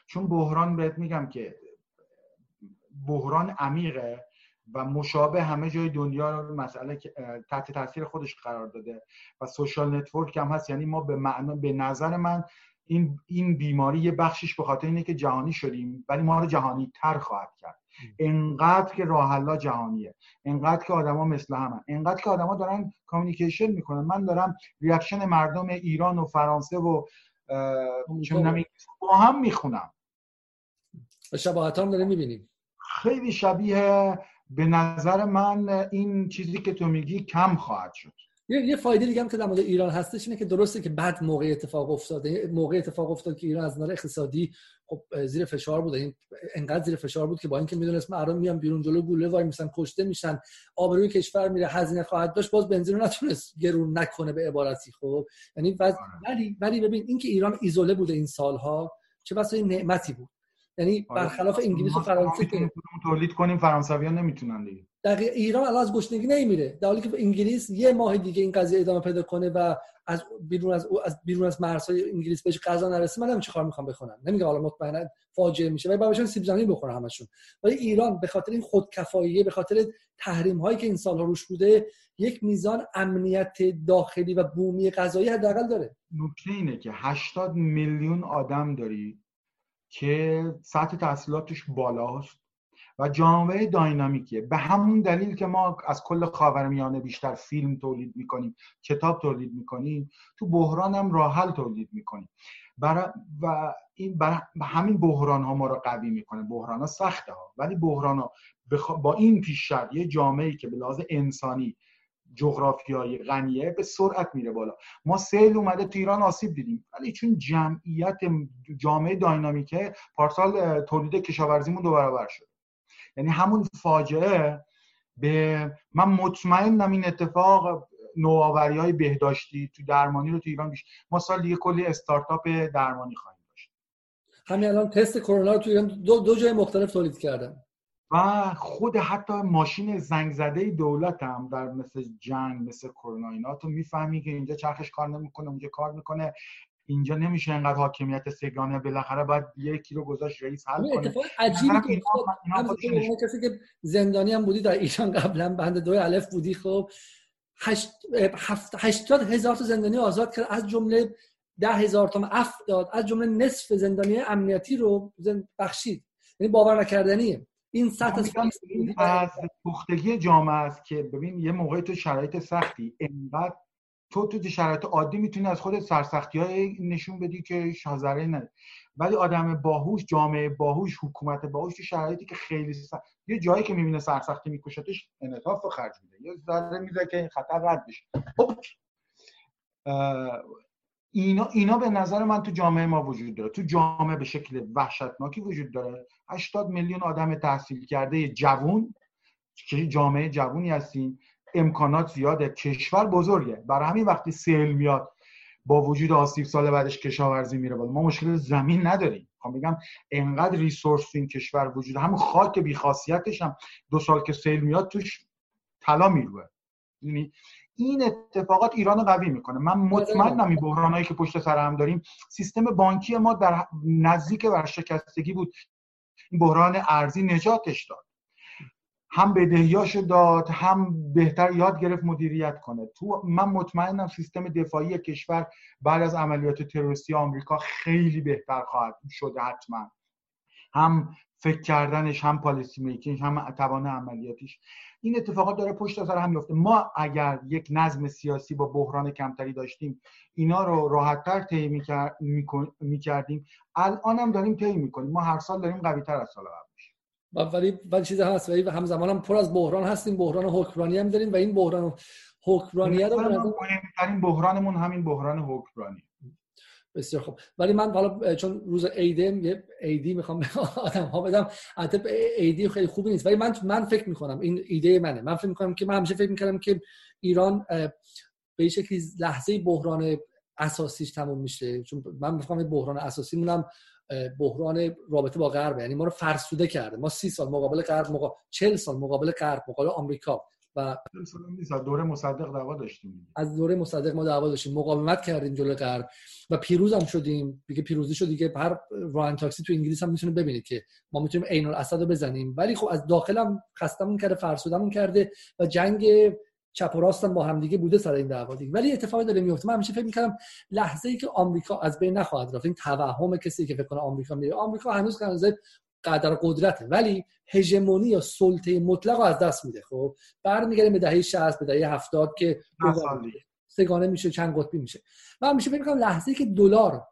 چون بحران بهت میگم که بحران عمیقه و مشابه همه جای دنیا رو مسئله تحت تاثیر خودش قرار داده و social network هم هست. یعنی ما به معنا به نظر من این این بیماری یه بخشش به خاطر اینه که جهانی شدیم ولی ما رو جهانی تر خواهد کرد. انقدر که راه جهانیه انقدر که آدما مثل همن انقدر که آدما دارن communication می‌کنن. من دارم reaction مردم ایران و فرانسه و چه با هم می‌خونم. شباهت هم داریم می‌بینیم. خیلی شبیه به نظر من این چیزی که تو میگی کم خواهد شد. یه فایده دیگه هم که در مورد ایران هستش اینه که درسته که بعد موقع اتفاق افتاده. موقع اتفاق افتاد که ایران از نظر اقتصادی خب زیر فشار بود این انقدر زیر فشار بود که با اینکه می‌دونست مردم میان بیرون جلو گوله وای میسن کشته میشن آبروی کشور میره هزینه خواهد داشت باز بنزین رو نتونست گرون نکنه به عبارتی خب. یعنی آره. ولی ولی ببین اینکه ایران ایزوله بوده این سالها چه بسا نعمتی بود. یعنی آره. برخلاف انگلیس و فرانسه که تولید کنیم فرانسویان نمی‌تونن دیگه. دقیق ایران الان از گشنگی نمیره. در حالی که انگلیس یه ماه دیگه این قضیه ادامه پیدا کنه و از بیرون از از بیرون از مرزهای انگلیس بهش غذا نرسه منم چیکار می‌خوام بخونم. نمیگم حالا مطمئنا فاجعه میشه ولی باباشون سیب زمینی بخوره همشون. ولی ایران به خاطر این خودکفاییه به خاطر تحریم هایی که این سالها روش بوده یک میزان امنیت داخلی و بومی غذایی حداقل داره. نکته اینه که 80 میلیون آدم داری که سطح تحصیلاتش بالاست و جامعه داینامیکیه. به همون دلیل که ما از کل خاورمیانه بیشتر فیلم تولید می‌کنیم کتاب تولید می‌کنیم تو بحران هم راحل تولید می‌کنیم. برای و این برای همین بحران ها ما رو قوی می‌کنه. بحران ها سخته ها ولی بحران ها با این پیش یه جامعه که به لحاظ انسانی جغرافیایی غنیه به سرعت میره بالا. ما سیل اومده تو ایران آسیب دیدیم. ولی چون جمعیت جامعه داینامیکه پارسال تولید کشاورزیمون دو برابر شد. یعنی همون فاجعه به من مطمئنم این اتفاق نوآوری های بهداشتی تو درمانی رو تو ایران بیش ما سال دیگه کلی استارتاپ درمانی خواهیم داشت. همین الان تست کرونا رو تو ایران دو, دو جای مختلف تولید کردن. و خود حتی ماشین زنگ زده دولت هم در مثل جنگ مثل کرونا اینا. تو می‌فهمی که اینجا چرخش کار نمی‌کنه اونجا کار می‌کنه. اینجا نمیشه انقدر حاکمیت سگانه بالاخره باید یکی رو گذاشت رئیس حل کنه. اتفاق عجیبی که کسی که زندانی هم بودی در ایران قبلا بند دوی الف بودی خب هشتاد هزار تا زندانی آزاد کرد. از جمله ده هزار تا اف داد از جمله نصف زندانی امنیتی رو بخشید. یعنی باور نکردنیه. این سطح از پختگی جامعه است که ببین یه موقعی تو شرایط سختی انقدر تو تو شرایط عادی می‌تونی از خود سرسختی های نشون بدی که شازره نه. ولی آدم باهوش جامعه باهوش حکومت باهوش تو شرایطی که خیلی سخت یه جایی که می‌بینه سرسختی میکشتش انعطاف خرج میده. یه ذره میده که خطر رد بشه. خب، اینا اینا به نظر من تو جامعه ما وجود داره. تو جامعه به شکل وحشتناکی وجود داره. 80 میلیون آدم تحصیل کرده جوون که جامعه جوونی هستیم امکانات زیاده کشور بزرگه. برای همین وقتی سیل میاد با وجود آسیب سال بعدش کشاورزی میره بالا. ما مشکل زمین نداریم. خب میگم انقدر ریسورس این کشور وجود همون خاک بیخاصیتش هم دو سال که سیل میاد توش طلا می‌روه. یعنی این اتفاقات ایران قوی می‌کنه. من مطمئنم این بحرانایی که پشت سر هم داریم سیستم بانکی ما در نزدیک ورشکستگی بود. بحران ارزی نجاتش داد. هم بدهیاشو داد هم بهتر یاد گرفت مدیریت کنه. تو من مطمئنم سیستم دفاعی کشور بعد از عملیات تروریستی آمریکا خیلی بهتر خواهد شده حتما. هم فکر کردنش هم پالیسی میکینگ هم توان عملیاتیش. این اتفاقات داره پشت سر هم میفته ما اگر یک نظم سیاسی با بحران کمتری داشتیم اینا رو راحتتر طی می‌کردیم. الان هم داریم طی می‌کنیم. ما هر سال داریم قوی تر از سال قبل ولی ولی چیز هست ولی همزمان هم پر از بحران هستیم. بحران حکمرانی هم داریم و این بحران حکمرانی رو مهمترین بحرانمون همین بحران حکمرانی. بسیار خوب. ولی من حالا چون روز عیده یه عیدی می‌خوام به آدم ها بدم البته عیدی خیلی خوبی نیست. ولی من من فکر می‌کنم این ایده منه. من فکر می‌کنم که من همیشه فکر می‌کردم که ایران به شکلی لحظه بحران اساسیش تموم میشه. چون من می‌خوام بحران اساسی مونم بحران رابطه با غرب. یعنی ما رو فرسوده کرده. ما سی سال مقابل غرب مقابل 40 سال مقابل غرب مقابل آمریکا. و دوره مصدق دعوا داشتیم. از دوره مصدق ما دعوا داشتیم. مقاومت کردیم جلوی غرب و پیروز هم شدیم. دیگه پیروزی شد. دیگه هر ران تاکسی تو انگلیس هم می‌تونه ببینید که ما می‌تونیم عین الاسد رو بزنیم. ولی خب از داخلم خستمون کرده فرسودمون کرده و جنگ چپ و راستم با همدیگه بوده سر این دعوا دیگه. ولی اتفاقی داره میفته من همیشه فکر می‌کردم لحظه ای که آمریکا از بین نخواهد رفت. این توهم کسی که فکر کنه آمریکا میره. آمریکا هنوز کنه قدر قدرته ولی هژمونی یا سلطه مطلق از دست میده. خب برمیگردیم به دهه 60 به دهه 70 که سگانه میشه چند قطبی میشه. من همیشه فکر می‌کنم لحظه که دلار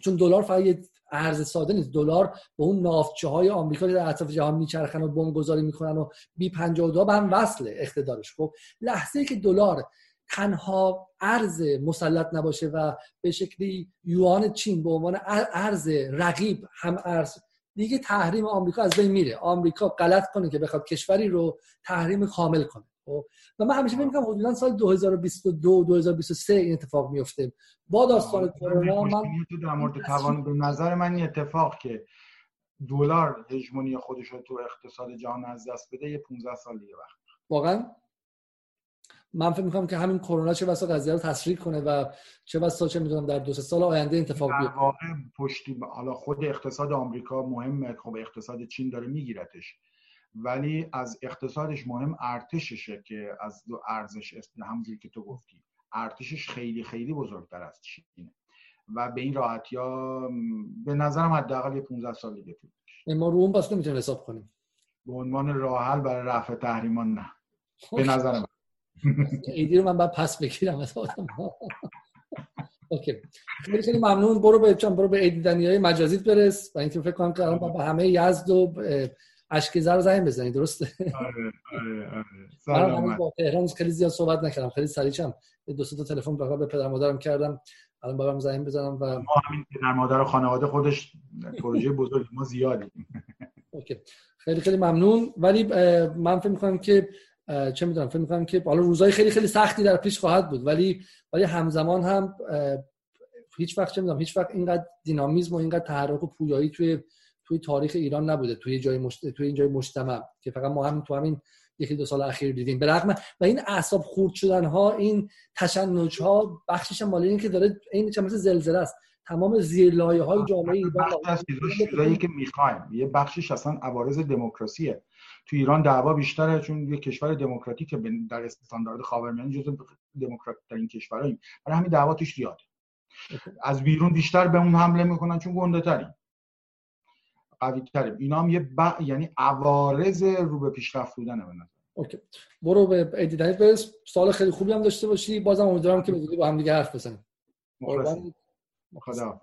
چون دلار فقط یه ارز ساده نیست. دلار به اون نافتچه های آمریکا در اطراف جهان میچرخن و بمب گذاری می‌کنن و بی 52 به هم وصل اقتدارش. خب لحظه که دلار تنها ارز مسلط نباشه و به شکلی یوان چین به عنوان ارز رقیب هم ارز دیگه تحریم آمریکا از بین میره. آمریکا غلط کنه که بخواد کشوری رو تحریم کامل کنه. خب؟ و من همیشه می‌کنم حدودا سال 2022 2023 این اتفاق میفته با داستان کرونا من در مورد توان به نظر من این اتفاق که دلار هژمونی خودش رو تو اقتصاد جهان از دست بده یه 15 سال دیگه وقت. واقعا؟ من فکر می‌کنم که همین کرونا چه بسا قضیه رو تسریع کنه و چه بسا چه می‌دونم در دو سال آینده اتفاق بیفته. واقع پشتی حالا خود اقتصاد آمریکا مهمه. خب اقتصاد چین داره میگیرتش. ولی از اقتصادش مهم ارتششه که از دو ارزش همونجوری که تو گفتی. ارتشش خیلی خیلی بزرگتر از چینه. و به این راحتی ها به نظرم حداقل 15 سال دیگه طول ما رو اون پس نمی‌تونیم حساب کنیم به عنوان راه حل برای رفع تحریمان نه. به نظر من [laughs] ایدی رو من بعد پس بگیرم از اوکی. خیلی خیلی ممنون. برو به برو به ایدی های مجازیت برس و اینکه فکر کنم که الان به همه یزد و اشکیزه رو زنگ بزنی درسته؟ آره آره آره. با تهران خیلی زیاد صحبت نکردم خیلی سریعم دو تا تلفن فقط به پدر مادرم کردم. الان بابام زنگ بزنم و ما همین پدر مادر و خانواده خودش پروژه بزرگ ما زیادی اوکی. خیلی خیلی ممنون. ولی من فکر می‌کنم که چه می‌دونم فکر می‌کنم که حالا روزای خیلی خیلی سختی در پیش خواهد بود ولی ولی همزمان هم هیچ وقت چه می‌دونم هیچ وقت اینقدر دینامیزم و اینقدر تحرک و پویایی توی توی تاریخ ایران نبوده توی جای مشت... توی این جای مجتمع که فقط ما هم تو همین یکی دو سال اخیر دیدیم. به رغم و این اعصاب خورد شدن ها این تشنج ها بخشش مال این که داره این چه مثل زلزله است. تمام زیرلایه های جامعه ایران که می‌خوایم یه بخشش اصلا عوارض دموکراسیه. تو ایران دعوا بیشتره چون یه کشور دموکراتیک در استاندارد خاورمیانه جزو دموکرات ترین کشوراییم برای همین دعوا توش زیاده. از بیرون بیشتر به اون حمله می‌کنن چون گنده تریم قوی تریم اینا هم یه یعنی عوارض رو به پیشرفت بودنه به okay. برو به edit هایت برس سال خیلی خوبی هم داشته باشی. بازم امیدوارم که با هم دیگه حرف بزنیم. خدا